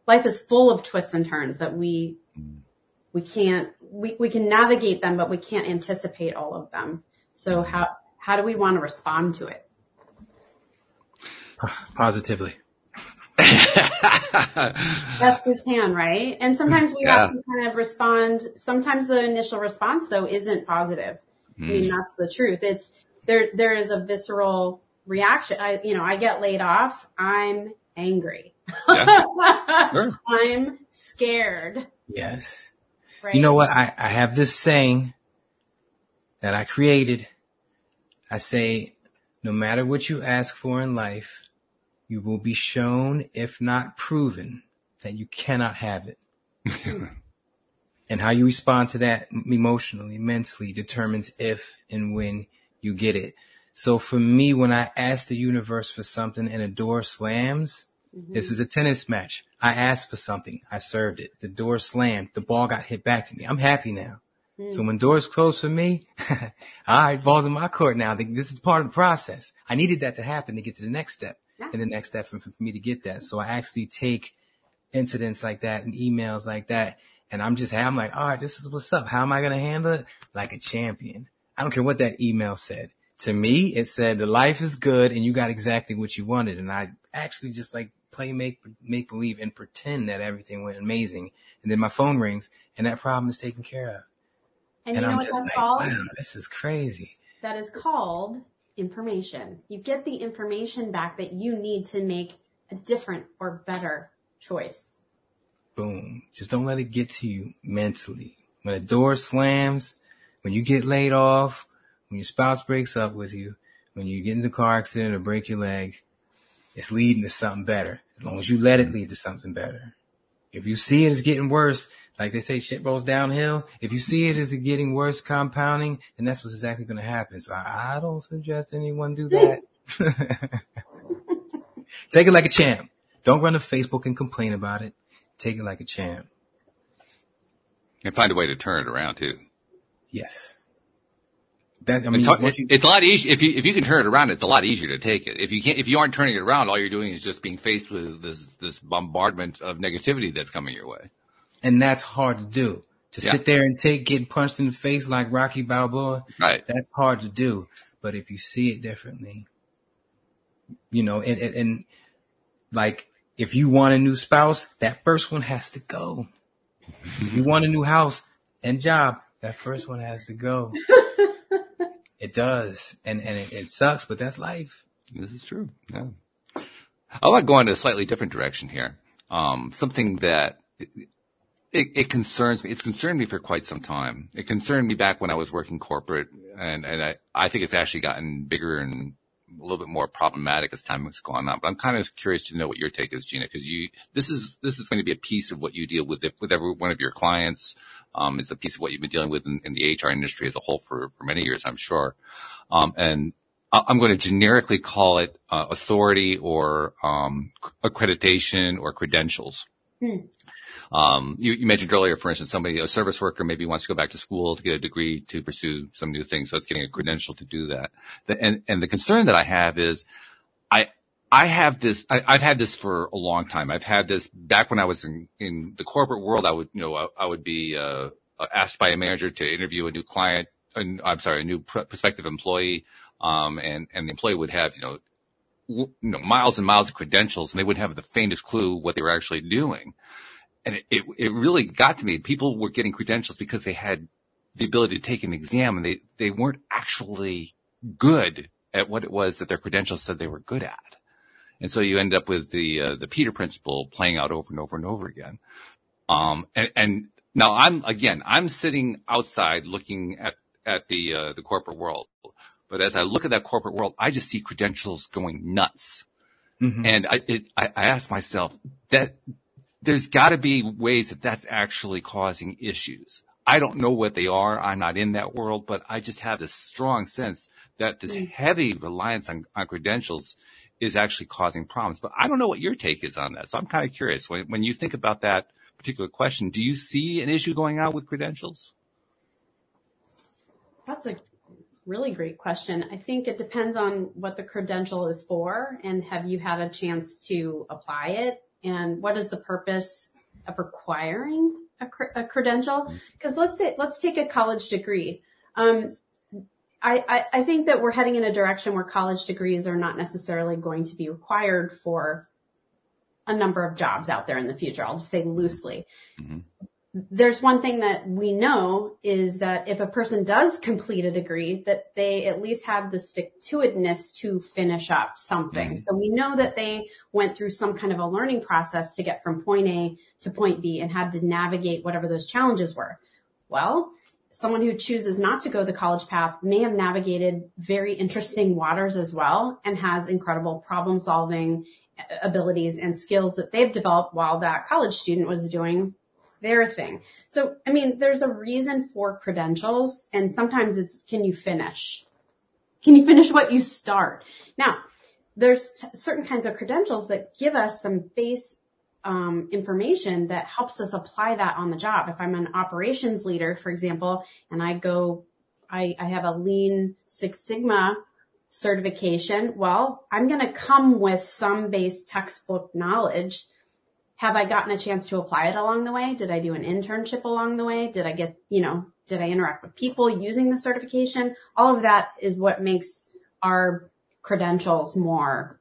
life is full of twists and turns that we, we can't, we, we can navigate them, but we can't anticipate all of them. So how, how do we want to respond to it? Positively. Best we can, right? And sometimes we yeah. have to kind of respond. Sometimes the initial response though isn't positive. Mm. I mean, hmm. that's the truth. It's there, there is a visceral reaction. I, you know, I get laid off. I'm angry. Yeah. sure. I'm scared. Yes. Right? You know what? I, I have this saying that I created. I say, no matter what you ask for in life, you will be shown, if not proven, that you cannot have it. and how you respond to that emotionally, mentally determines if and when you get it. So for me, when I ask the universe for something and a door slams, mm-hmm. this is a tennis match. I asked for something. I served it. The door slammed. The ball got hit back to me. I'm happy now. Mm. So when doors close for me, all right, ball's in my court now. This is part of the process. I needed that to happen to get to the next step yeah. and the next step for, for me to get that. So I actually take incidents like that and emails like that. And I'm just, I'm like, all right, this is what's up. How am I going to handle it? Like a champion. I don't care what that email said. To me, it said the life is good and you got exactly what you wanted. And I actually just like play make, make believe and pretend that everything went amazing. And then my phone rings and that problem is taken care of. And, and you know I'm what that's like, called? Wow, this is crazy. That is called information. You get the information back that you need to make a different or better choice. Boom. Just don't let it get to you mentally. When a door slams, when you get laid off, when your spouse breaks up with you, when you get into a car accident or break your leg, it's leading to something better. As long as you let it lead to something better. If you see it as getting worse, like they say, shit rolls downhill. If you see it as it getting worse, compounding, then that's what's exactly going to happen. So I, I don't suggest anyone do that. Take it like a champ. Don't run to Facebook and complain about it. Take it like a champ. And find a way to turn it around too. Yes. That, I mean, it's, you, it's, a lot easier if you if you can turn it around. It's a lot easier to take it. If you can't, if you aren't turning it around, all you're doing is just being faced with this this bombardment of negativity that's coming your way. And that's hard to do. To yeah. sit there and take getting punched in the face like Rocky Balboa, right? That's hard to do. But if you see it differently, you know, and, and, and like if you want a new spouse, that first one has to go. if you want a new house and job, that first one has to go. it does. And, and it, it, sucks, but that's life. This is true. Yeah. I want to go in a slightly different direction here. Um, something that it, it, it, concerns me. It's concerned me for quite some time. It concerned me back when I was working corporate and, and I, I think it's actually gotten bigger and a little bit more problematic as time has gone on. But I'm kind of curious to know what your take is, Gina, because you this is this is going to be a piece of what you deal with with every one of your clients. Um, it's a piece of what you've been dealing with in, in the HR industry as a whole for for many years, I'm sure. Um, and I'm going to generically call it uh, authority or um, accreditation or credentials. Hmm. Um, you, you, mentioned earlier, for instance, somebody, a service worker maybe wants to go back to school to get a degree to pursue some new things. So it's getting a credential to do that. The, and, and the concern that I have is I, I have this, I, have had this for a long time. I've had this back when I was in, in the corporate world. I would, you know, I, I would be, uh, asked by a manager to interview a new client, I'm sorry, a new prospective employee. Um, and, and the employee would have, you know, you know, miles and miles of credentials and they wouldn't have the faintest clue what they were actually doing and it, it, it really got to me. People were getting credentials because they had the ability to take an exam and they, they weren't actually good at what it was that their credentials said they were good at. And so you end up with the, uh, the Peter principle playing out over and over and over again. Um, and, and now I'm, again, I'm sitting outside looking at, at the, uh, the corporate world. But as I look at that corporate world, I just see credentials going nuts. Mm-hmm. And I, it, I, I ask myself that there's got to be ways that that's actually causing issues. I don't know what they are. I'm not in that world, but I just have this strong sense that this mm. heavy reliance on, on credentials is actually causing problems. But I don't know what your take is on that. So I'm kind of curious when, when you think about that particular question, do you see an issue going on with credentials? That's a really great question. I think it depends on what the credential is for and have you had a chance to apply it and what is the purpose of requiring a, a credential? Because mm-hmm. let's say, let's take a college degree. Um, I, I, I think that we're heading in a direction where college degrees are not necessarily going to be required for a number of jobs out there in the future. I'll just say loosely. Mm-hmm there's one thing that we know is that if a person does complete a degree, that they at least have the stick to itness to finish up something. Mm-hmm. So we know that they went through some kind of a learning process to get from point A to point B and had to navigate whatever those challenges were. Well, someone who chooses not to go the college path may have navigated very interesting waters as well and has incredible problem solving abilities and skills that they've developed while that college student was doing their thing. So, I mean, there's a reason for credentials and sometimes it's, can you finish? Can you finish what you start? Now, there's t- certain kinds of credentials that give us some base um, information that helps us apply that on the job. If I'm an operations leader, for example, and I go, I, I have a lean Six Sigma certification. Well, I'm going to come with some base textbook knowledge have I gotten a chance to apply it along the way? Did I do an internship along the way? Did I get, you know, did I interact with people using the certification? All of that is what makes our credentials more,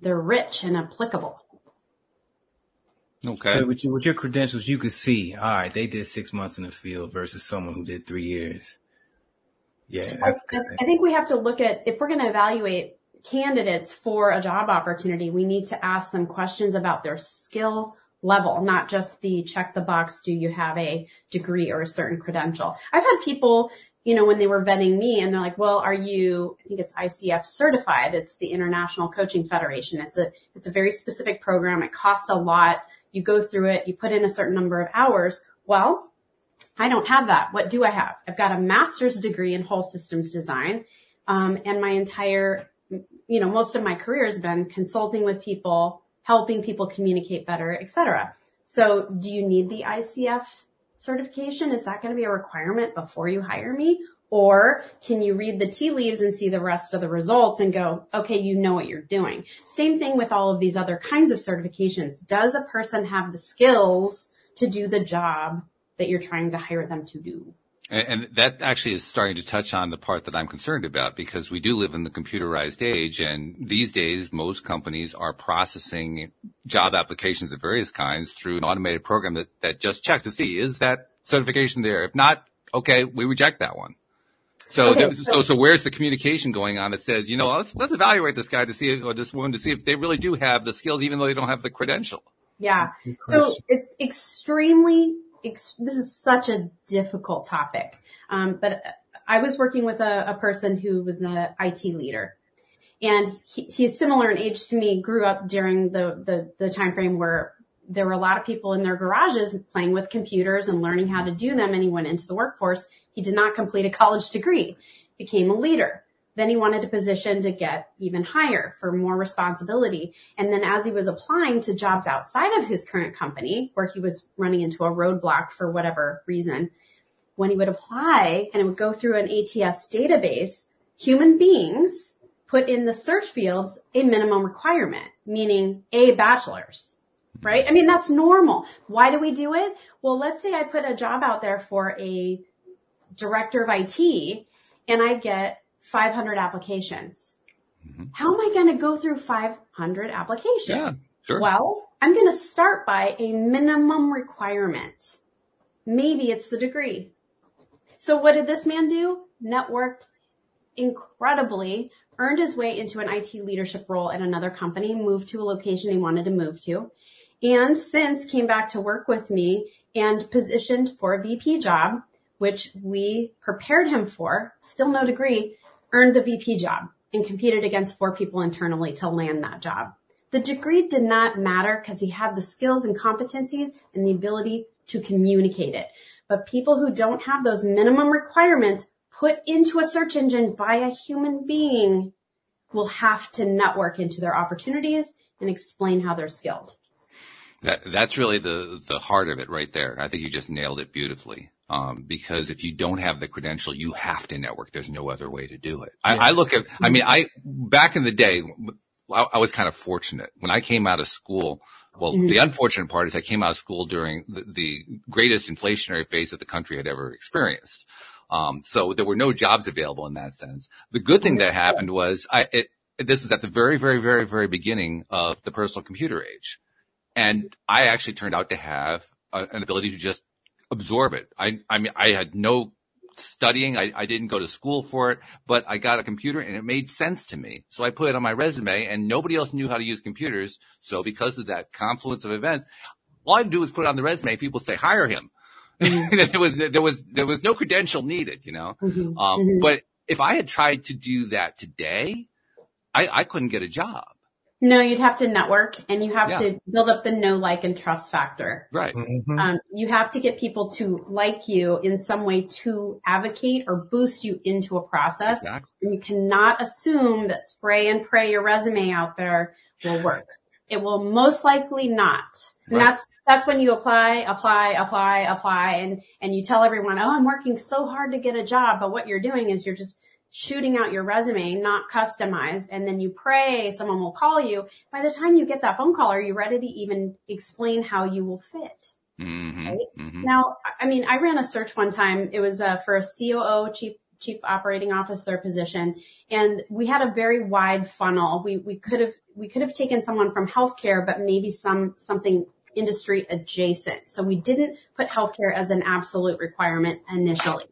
they're rich and applicable. Okay. So with, your, with your credentials, you could see, all right, they did six months in the field versus someone who did three years. Yeah, that's I, good. I think we have to look at, if we're going to evaluate candidates for a job opportunity, we need to ask them questions about their skill level, not just the check the box, do you have a degree or a certain credential? I've had people, you know, when they were vetting me and they're like, well, are you, I think it's ICF certified. It's the International Coaching Federation. It's a, it's a very specific program. It costs a lot. You go through it. You put in a certain number of hours. Well, I don't have that. What do I have? I've got a master's degree in whole systems design. Um, and my entire you know, most of my career has been consulting with people, helping people communicate better, et cetera. So do you need the ICF certification? Is that going to be a requirement before you hire me? Or can you read the tea leaves and see the rest of the results and go, okay, you know what you're doing. Same thing with all of these other kinds of certifications. Does a person have the skills to do the job that you're trying to hire them to do? And that actually is starting to touch on the part that I'm concerned about because we do live in the computerized age and these days most companies are processing job applications of various kinds through an automated program that, that just checks to see is that certification there? If not, okay, we reject that one. So, okay, so, so, so where's the communication going on that says, you know, let's, let's evaluate this guy to see, or this woman to see if they really do have the skills, even though they don't have the credential. Yeah. So it's extremely this is such a difficult topic. Um, but I was working with a, a person who was an IT leader and he, he's similar in age to me, grew up during the, the, the time frame where there were a lot of people in their garages playing with computers and learning how to do them. And he went into the workforce. He did not complete a college degree, became a leader. Then he wanted a position to get even higher for more responsibility. And then as he was applying to jobs outside of his current company, where he was running into a roadblock for whatever reason, when he would apply and it would go through an ATS database, human beings put in the search fields a minimum requirement, meaning a bachelor's, right? I mean, that's normal. Why do we do it? Well, let's say I put a job out there for a director of IT and I get 500 applications. Mm-hmm. How am I going to go through 500 applications? Yeah, sure. Well, I'm going to start by a minimum requirement. Maybe it's the degree. So what did this man do? Networked incredibly, earned his way into an IT leadership role at another company, moved to a location he wanted to move to, and since came back to work with me and positioned for a VP job, which we prepared him for, still no degree, earned the VP job and competed against four people internally to land that job. The degree did not matter because he had the skills and competencies and the ability to communicate it. But people who don't have those minimum requirements put into a search engine by a human being will have to network into their opportunities and explain how they're skilled. That, that's really the, the heart of it right there. I think you just nailed it beautifully. Um, because if you don't have the credential, you have to network. There's no other way to do it. Yeah. I, I, look at, I mean, I, back in the day, I, I, was kind of fortunate when I came out of school. Well, mm-hmm. the unfortunate part is I came out of school during the, the greatest inflationary phase that the country had ever experienced. Um, so there were no jobs available in that sense. The good thing that happened was I, it, this is at the very, very, very, very beginning of the personal computer age. And I actually turned out to have an ability to just absorb it. I, I mean, I had no studying. I, I didn't go to school for it, but I got a computer and it made sense to me. So I put it on my resume and nobody else knew how to use computers. So because of that confluence of events, all I had to do is put it on the resume. People say, hire him. Mm-hmm. there was, there was, there was no credential needed, you know? Mm-hmm. Um, mm-hmm. but if I had tried to do that today, I, I couldn't get a job. No, you'd have to network and you have yeah. to build up the know, like, and trust factor. Right. Mm-hmm. Um, you have to get people to like you in some way to advocate or boost you into a process. Exactly. And you cannot assume that spray and pray your resume out there will work. It will most likely not. And that's, that's when you apply, apply, apply, apply, and, and you tell everyone, oh, I'm working so hard to get a job. But what you're doing is you're just shooting out your resume, not customized, and then you pray someone will call you. By the time you get that phone call, are you ready to even explain how you will fit? Mm-hmm, right? Mm-hmm. Now, I mean, I ran a search one time. It was uh, for a COO, chief chief operating officer position, and we had a very wide funnel. We we could have we could have taken someone from healthcare, but maybe some something industry adjacent. So we didn't put healthcare as an absolute requirement initially.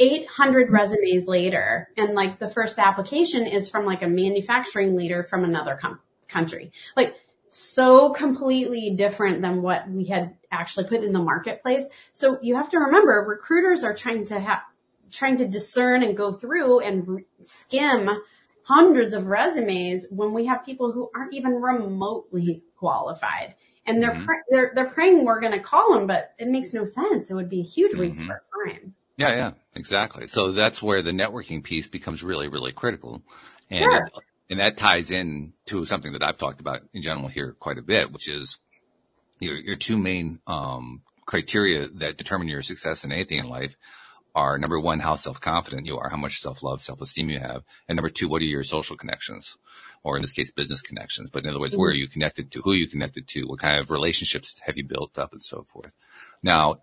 800 resumes later and like the first application is from like a manufacturing leader from another com- country. Like so completely different than what we had actually put in the marketplace. So you have to remember recruiters are trying to have, trying to discern and go through and skim hundreds of resumes when we have people who aren't even remotely qualified. And they're, mm-hmm. pr- they're, they're praying we're going to call them, but it makes no sense. It would be a huge waste mm-hmm. of our time. Yeah, yeah, exactly. So that's where the networking piece becomes really, really critical. And, sure. and that ties in to something that I've talked about in general here quite a bit, which is your, your two main, um, criteria that determine your success in anything in life are number one, how self-confident you are, how much self-love, self-esteem you have. And number two, what are your social connections? Or in this case, business connections. But in other words, mm-hmm. where are you connected to? Who are you connected to? What kind of relationships have you built up and so forth? Now,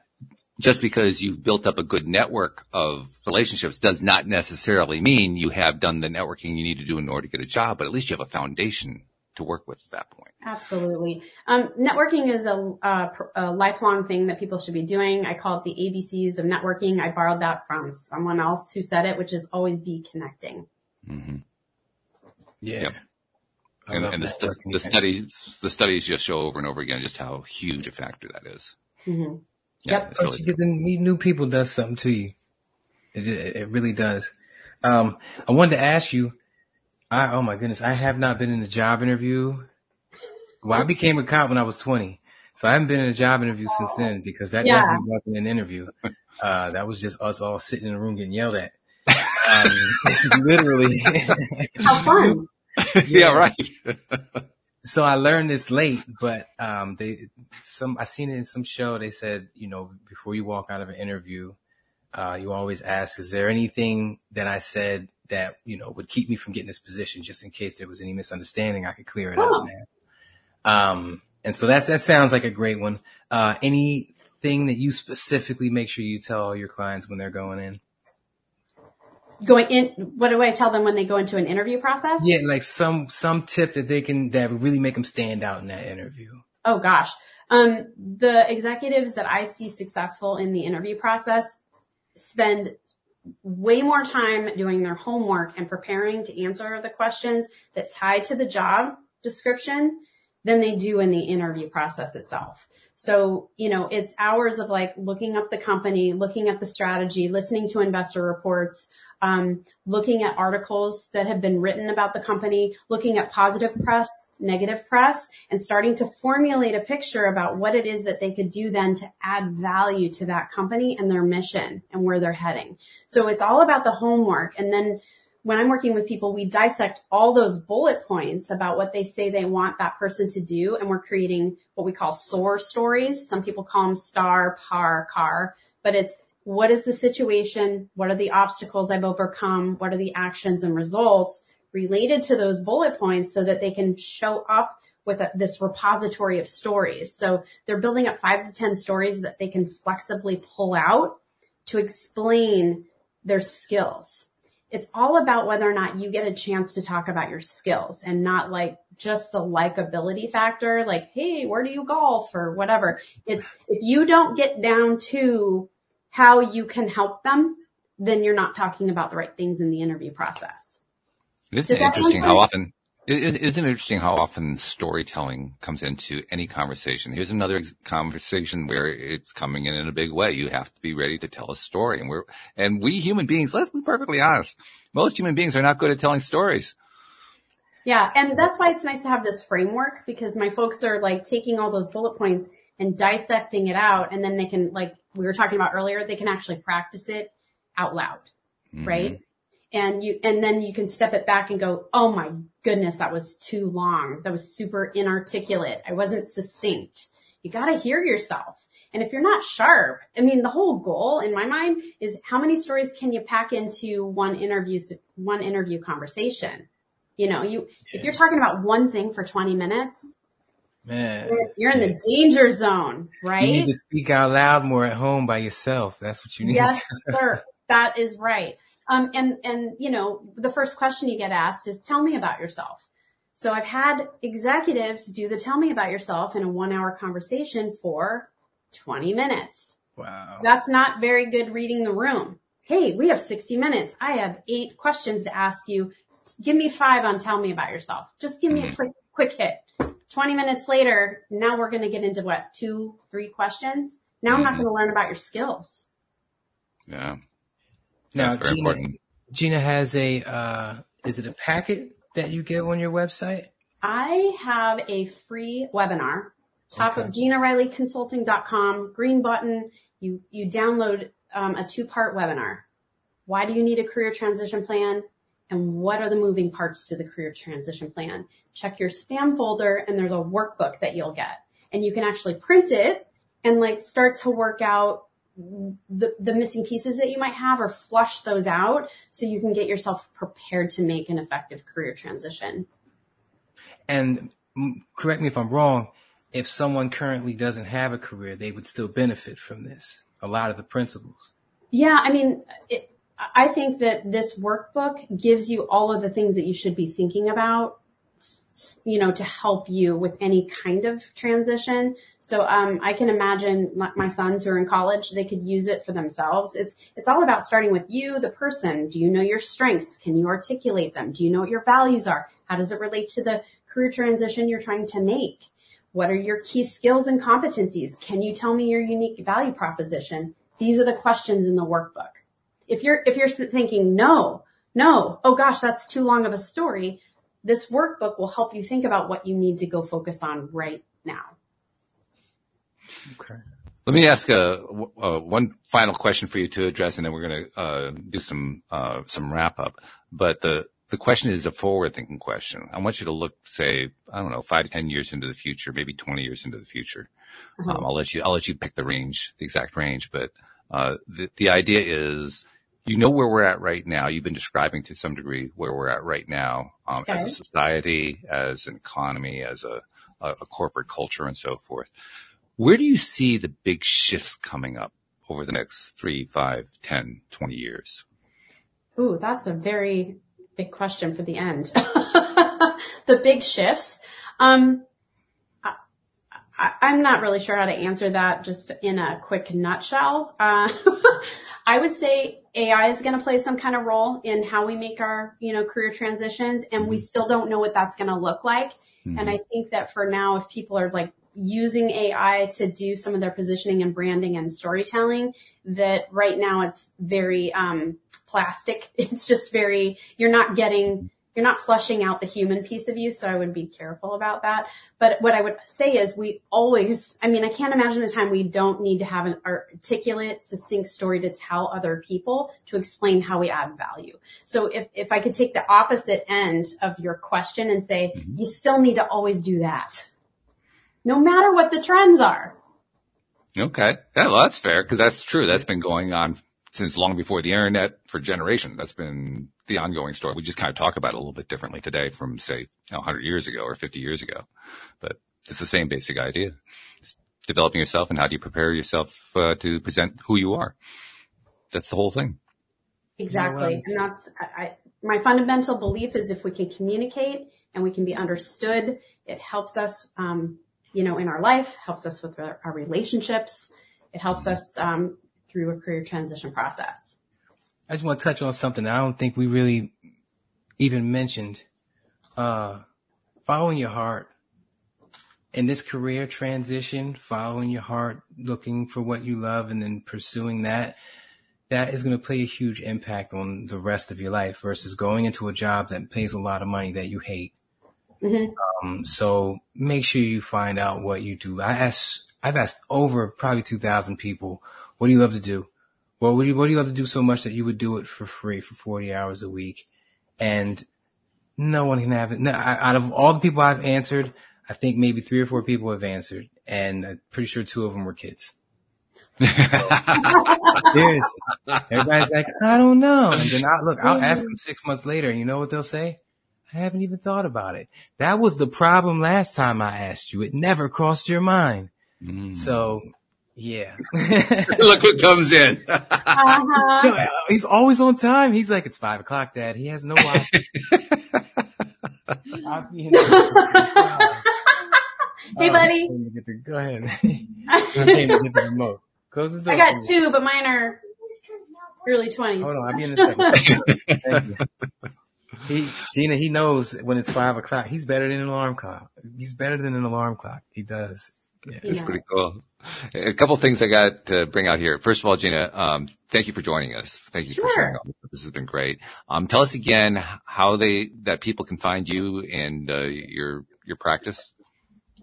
just because you've built up a good network of relationships does not necessarily mean you have done the networking you need to do in order to get a job, but at least you have a foundation to work with at that point. Absolutely. Um, networking is a, a, a, lifelong thing that people should be doing. I call it the ABCs of networking. I borrowed that from someone else who said it, which is always be connecting. Mm-hmm. Yeah. Yep. And, and the, stu- the studies, the studies just show over and over again just how huge a factor that is. Mm-hmm. Yeah, yep. Really you get to meet new people does something to you. It, it really does. Um, I wanted to ask you, I, oh my goodness, I have not been in a job interview. Well, I became a cop when I was 20. So I haven't been in a job interview since then because that yeah. definitely wasn't an interview. Uh, that was just us all sitting in a room getting yelled at. Um, literally. How fun. yeah, yeah right so I learned this late, but um, they some I seen it in some show. They said, you know, before you walk out of an interview, uh, you always ask, is there anything that I said that you know would keep me from getting this position, just in case there was any misunderstanding, I could clear it oh. up, man. Um, and so that's that sounds like a great one. Uh, anything that you specifically make sure you tell all your clients when they're going in? Going in, what do I tell them when they go into an interview process? Yeah, like some, some tip that they can, that would really make them stand out in that interview. Oh gosh. Um, the executives that I see successful in the interview process spend way more time doing their homework and preparing to answer the questions that tie to the job description than they do in the interview process itself. So, you know, it's hours of like looking up the company, looking at the strategy, listening to investor reports, um, looking at articles that have been written about the company, looking at positive press, negative press, and starting to formulate a picture about what it is that they could do then to add value to that company and their mission and where they're heading. So it's all about the homework. And then when I'm working with people, we dissect all those bullet points about what they say they want that person to do. And we're creating what we call SOAR stories. Some people call them star, par, car, but it's what is the situation? What are the obstacles I've overcome? What are the actions and results related to those bullet points so that they can show up with a, this repository of stories. So they're building up five to 10 stories that they can flexibly pull out to explain their skills. It's all about whether or not you get a chance to talk about your skills and not like just the likability factor, like, Hey, where do you golf or whatever. It's if you don't get down to how you can help them, then you're not talking about the right things in the interview process. Isn't it interesting how often, isn't it interesting how often storytelling comes into any conversation? Here's another conversation where it's coming in in a big way. You have to be ready to tell a story. And we're, and we human beings, let's be perfectly honest. Most human beings are not good at telling stories. Yeah. And that's why it's nice to have this framework because my folks are like taking all those bullet points and dissecting it out. And then they can like, we were talking about earlier, they can actually practice it out loud, mm-hmm. right? And you, and then you can step it back and go, Oh my goodness, that was too long. That was super inarticulate. I wasn't succinct. You got to hear yourself. And if you're not sharp, I mean, the whole goal in my mind is how many stories can you pack into one interview, one interview conversation? You know, you, if you're talking about one thing for 20 minutes, Man. You're in the danger zone, right? You need to speak out loud more at home by yourself. That's what you need. Yes, sir. That is right. Um, and, and, you know, the first question you get asked is tell me about yourself. So I've had executives do the tell me about yourself in a one hour conversation for 20 minutes. Wow. That's not very good reading the room. Hey, we have 60 minutes. I have eight questions to ask you. Give me five on tell me about yourself. Just give me mm-hmm. a quick, quick hit. 20 minutes later, now we're going to get into what? Two, three questions. Now mm-hmm. I'm not mm-hmm. going to learn about your skills. Yeah. Now, Gina, important. Gina has a, uh, is it a packet that you get on your website? I have a free webinar, top okay. of GinaRileyConsulting.com, green button. You, you download um, a two part webinar. Why do you need a career transition plan? And what are the moving parts to the career transition plan. Check your spam folder and there's a workbook that you'll get and you can actually print it and like start to work out the, the missing pieces that you might have or flush those out so you can get yourself prepared to make an effective career transition. And correct me if I'm wrong, if someone currently doesn't have a career, they would still benefit from this. A lot of the principles. Yeah. I mean, it, I think that this workbook gives you all of the things that you should be thinking about, you know, to help you with any kind of transition. So, um, I can imagine my sons who are in college, they could use it for themselves. It's, it's all about starting with you, the person. Do you know your strengths? Can you articulate them? Do you know what your values are? How does it relate to the career transition you're trying to make? What are your key skills and competencies? Can you tell me your unique value proposition? These are the questions in the workbook. If you're, if you're thinking, no, no, oh gosh, that's too long of a story, this workbook will help you think about what you need to go focus on right now. Okay. Let me ask a, a, one final question for you to address, and then we're going to uh, do some uh, some wrap up. But the the question is a forward thinking question. I want you to look, say, I don't know, five to ten years into the future, maybe twenty years into the future. Uh-huh. Um, I'll let you I'll let you pick the range, the exact range. But uh, the the idea is you know where we're at right now. You've been describing to some degree where we're at right now um, okay. as a society, as an economy, as a, a, a, corporate culture, and so forth. Where do you see the big shifts coming up over the next three, five, 10, 20 years? Ooh, that's a very big question for the end. the big shifts. Um, I, am not really sure how to answer that just in a quick nutshell. Uh, I would say AI is going to play some kind of role in how we make our, you know, career transitions and we mm-hmm. still don't know what that's going to look like. Mm-hmm. And I think that for now, if people are like using AI to do some of their positioning and branding and storytelling, that right now it's very, um, plastic. It's just very, you're not getting you're not flushing out the human piece of you. So I would be careful about that. But what I would say is we always, I mean, I can't imagine a time we don't need to have an articulate, succinct story to tell other people to explain how we add value. So if, if I could take the opposite end of your question and say, mm-hmm. you still need to always do that. No matter what the trends are. Okay. Yeah, well, that's fair because that's true. That's been going on since long before the internet for generations. That's been the ongoing story. We just kind of talk about it a little bit differently today from say you know, 100 years ago or 50 years ago, but it's the same basic idea. It's developing yourself and how do you prepare yourself uh, to present who you are. That's the whole thing. Exactly. And that's, I, my fundamental belief is if we can communicate and we can be understood, it helps us, um, you know, in our life, helps us with our, our relationships. It helps us, um, through a career transition process. I just want to touch on something I don't think we really even mentioned. Uh, following your heart in this career transition, following your heart, looking for what you love and then pursuing that, that is going to play a huge impact on the rest of your life versus going into a job that pays a lot of money that you hate. Mm-hmm. Um, so make sure you find out what you do. I ask, I've asked over probably 2000 people, what do you love to do? Well, what do you, what do you love to do so much that you would do it for free for 40 hours a week? And no one can have it. No, out of all the people I've answered, I think maybe three or four people have answered and I'm pretty sure two of them were kids. So, seriously. Everybody's like, I don't know. And then I look, I'll ask them six months later and you know what they'll say? I haven't even thought about it. That was the problem last time I asked you. It never crossed your mind. Mm. So yeah. Look who comes in. uh-huh. He's always on time. He's like, it's five o'clock, dad. He has no watch. hey, buddy. go ahead. I'm to get the remote. Close the door. I got two, but mine are early 20s. Hold on. I'll be in a second. He, Gina, he knows when it's five o'clock. He's better than an alarm clock. He's better than an alarm clock. He does. Yeah. It's pretty cool. A couple things I got to bring out here. First of all, Gina, um, thank you for joining us. Thank you sure. for sharing all this. This has been great. Um, tell us again how they, that people can find you and, uh, your, your practice.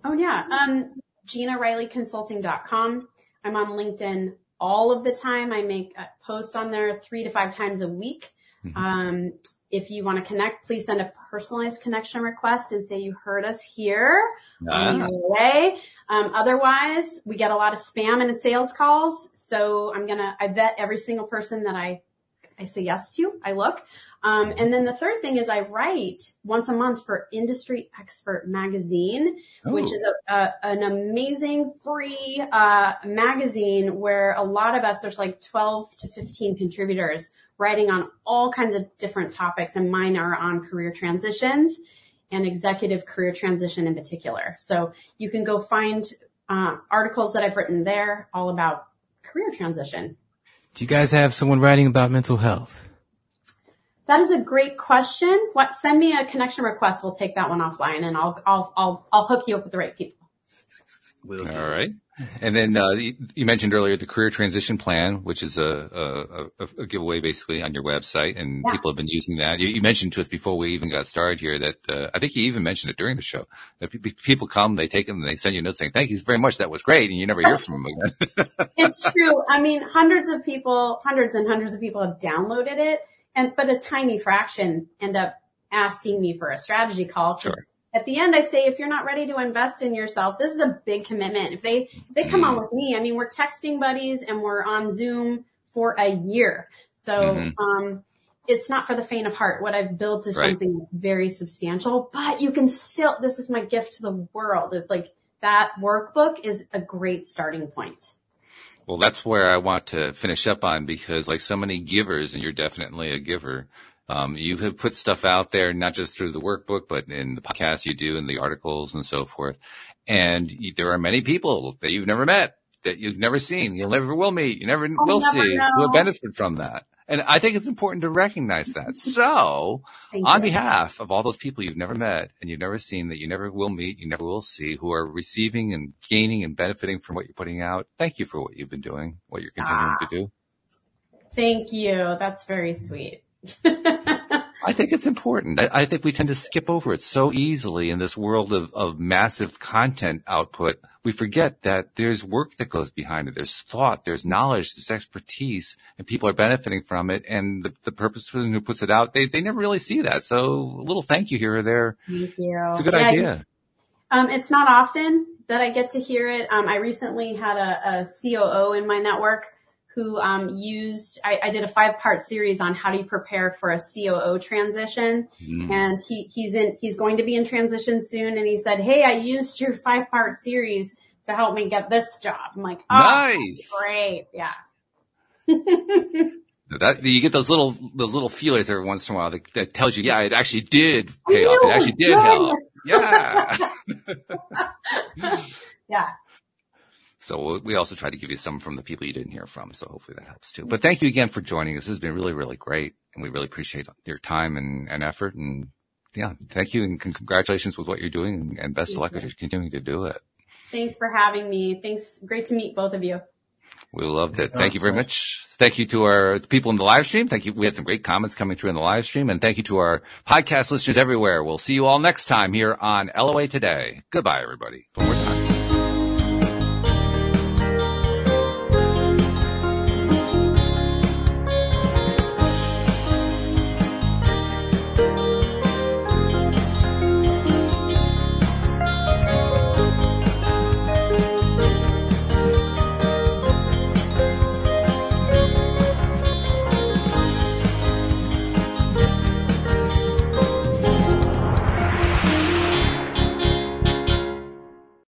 Oh yeah. Um, GinaRileyConsulting.com. I'm on LinkedIn all of the time. I make uh, posts on there three to five times a week. Mm-hmm. Um, if you want to connect, please send a personalized connection request and say you heard us here on the way. Um, otherwise, we get a lot of spam and sales calls. So I'm gonna I vet every single person that I I say yes to. I look. Um, and then the third thing is I write once a month for Industry Expert Magazine, Ooh. which is a, a, an amazing free uh, magazine where a lot of us, there's like 12 to 15 contributors writing on all kinds of different topics and mine are on career transitions and executive career transition in particular. So you can go find uh, articles that I've written there all about career transition. Do you guys have someone writing about mental health? That is a great question. What? Send me a connection request. We'll take that one offline, and I'll I'll I'll I'll hook you up with the right people. Will All right. And then uh, you mentioned earlier the career transition plan, which is a, a, a giveaway basically on your website, and yeah. people have been using that. You, you, mentioned to us before we even got started here that uh, I think you even mentioned it during the show that people come, they take them, and they send you notes saying thank you very much, that was great, and you never hear from them again. it's true. I mean, hundreds of people, hundreds and hundreds of people have downloaded it, and but a tiny fraction end up asking me for a strategy call sure at the end, I say, if you're not ready to invest in yourself, this is a big commitment. If they, if they come on mm-hmm. with me, I mean, we're texting buddies and we're on Zoom for a year. So, mm-hmm. um, it's not for the faint of heart. What I've built is right. something that's very substantial, but you can still, this is my gift to the world is like that workbook is a great starting point. Well, that's where I want to finish up on because like so many givers and you're definitely a giver, um, you have put stuff out there, not just through the workbook, but in the podcast you do and the articles and so forth. And there are many people that you've never met, that you've never seen, you'll never will meet, you never I'll will never see know. who will benefit from that. And I think it's important to recognize that. So on behalf of all those people you've never met and you've never seen that you never will meet, you never will see who are receiving and gaining and benefiting from what you're putting out. Thank you for what you've been doing, what you're continuing ah, to do. Thank you. That's very sweet. I think it's important. I, I, think we tend to skip over it so easily in this world of, of massive content output. We forget that there's work that goes behind it. There's thought, there's knowledge, there's expertise, and people are benefiting from it. And the, the purpose for the who puts it out, they, they never really see that. So a little thank you here or there. Thank you. It's a good yeah, idea. Um, it's not often that I get to hear it. Um, I recently had a, a COO in my network who um, used I, I, did a five part series on how do you prepare for a COO transition, mm. and he he's in he's going to be in transition soon, and he said, "Hey, I used your five part series to help me get this job." I'm like, "Oh, nice, great, yeah." that you get those little those little feelers every once in a while that, that tells you, yeah, it actually did pay off. It actually did help. Yeah. yeah. So we also try to give you some from the people you didn't hear from. So hopefully that helps too. But thank you again for joining us. This has been really, really great. And we really appreciate your time and, and effort. And yeah, thank you and congratulations with what you're doing and best of luck as you're continuing to do it. Thanks for having me. Thanks. Great to meet both of you. We loved it. Thank you very much. Thank you to our people in the live stream. Thank you. We had some great comments coming through in the live stream and thank you to our podcast listeners everywhere. We'll see you all next time here on LOA Today. Goodbye, everybody.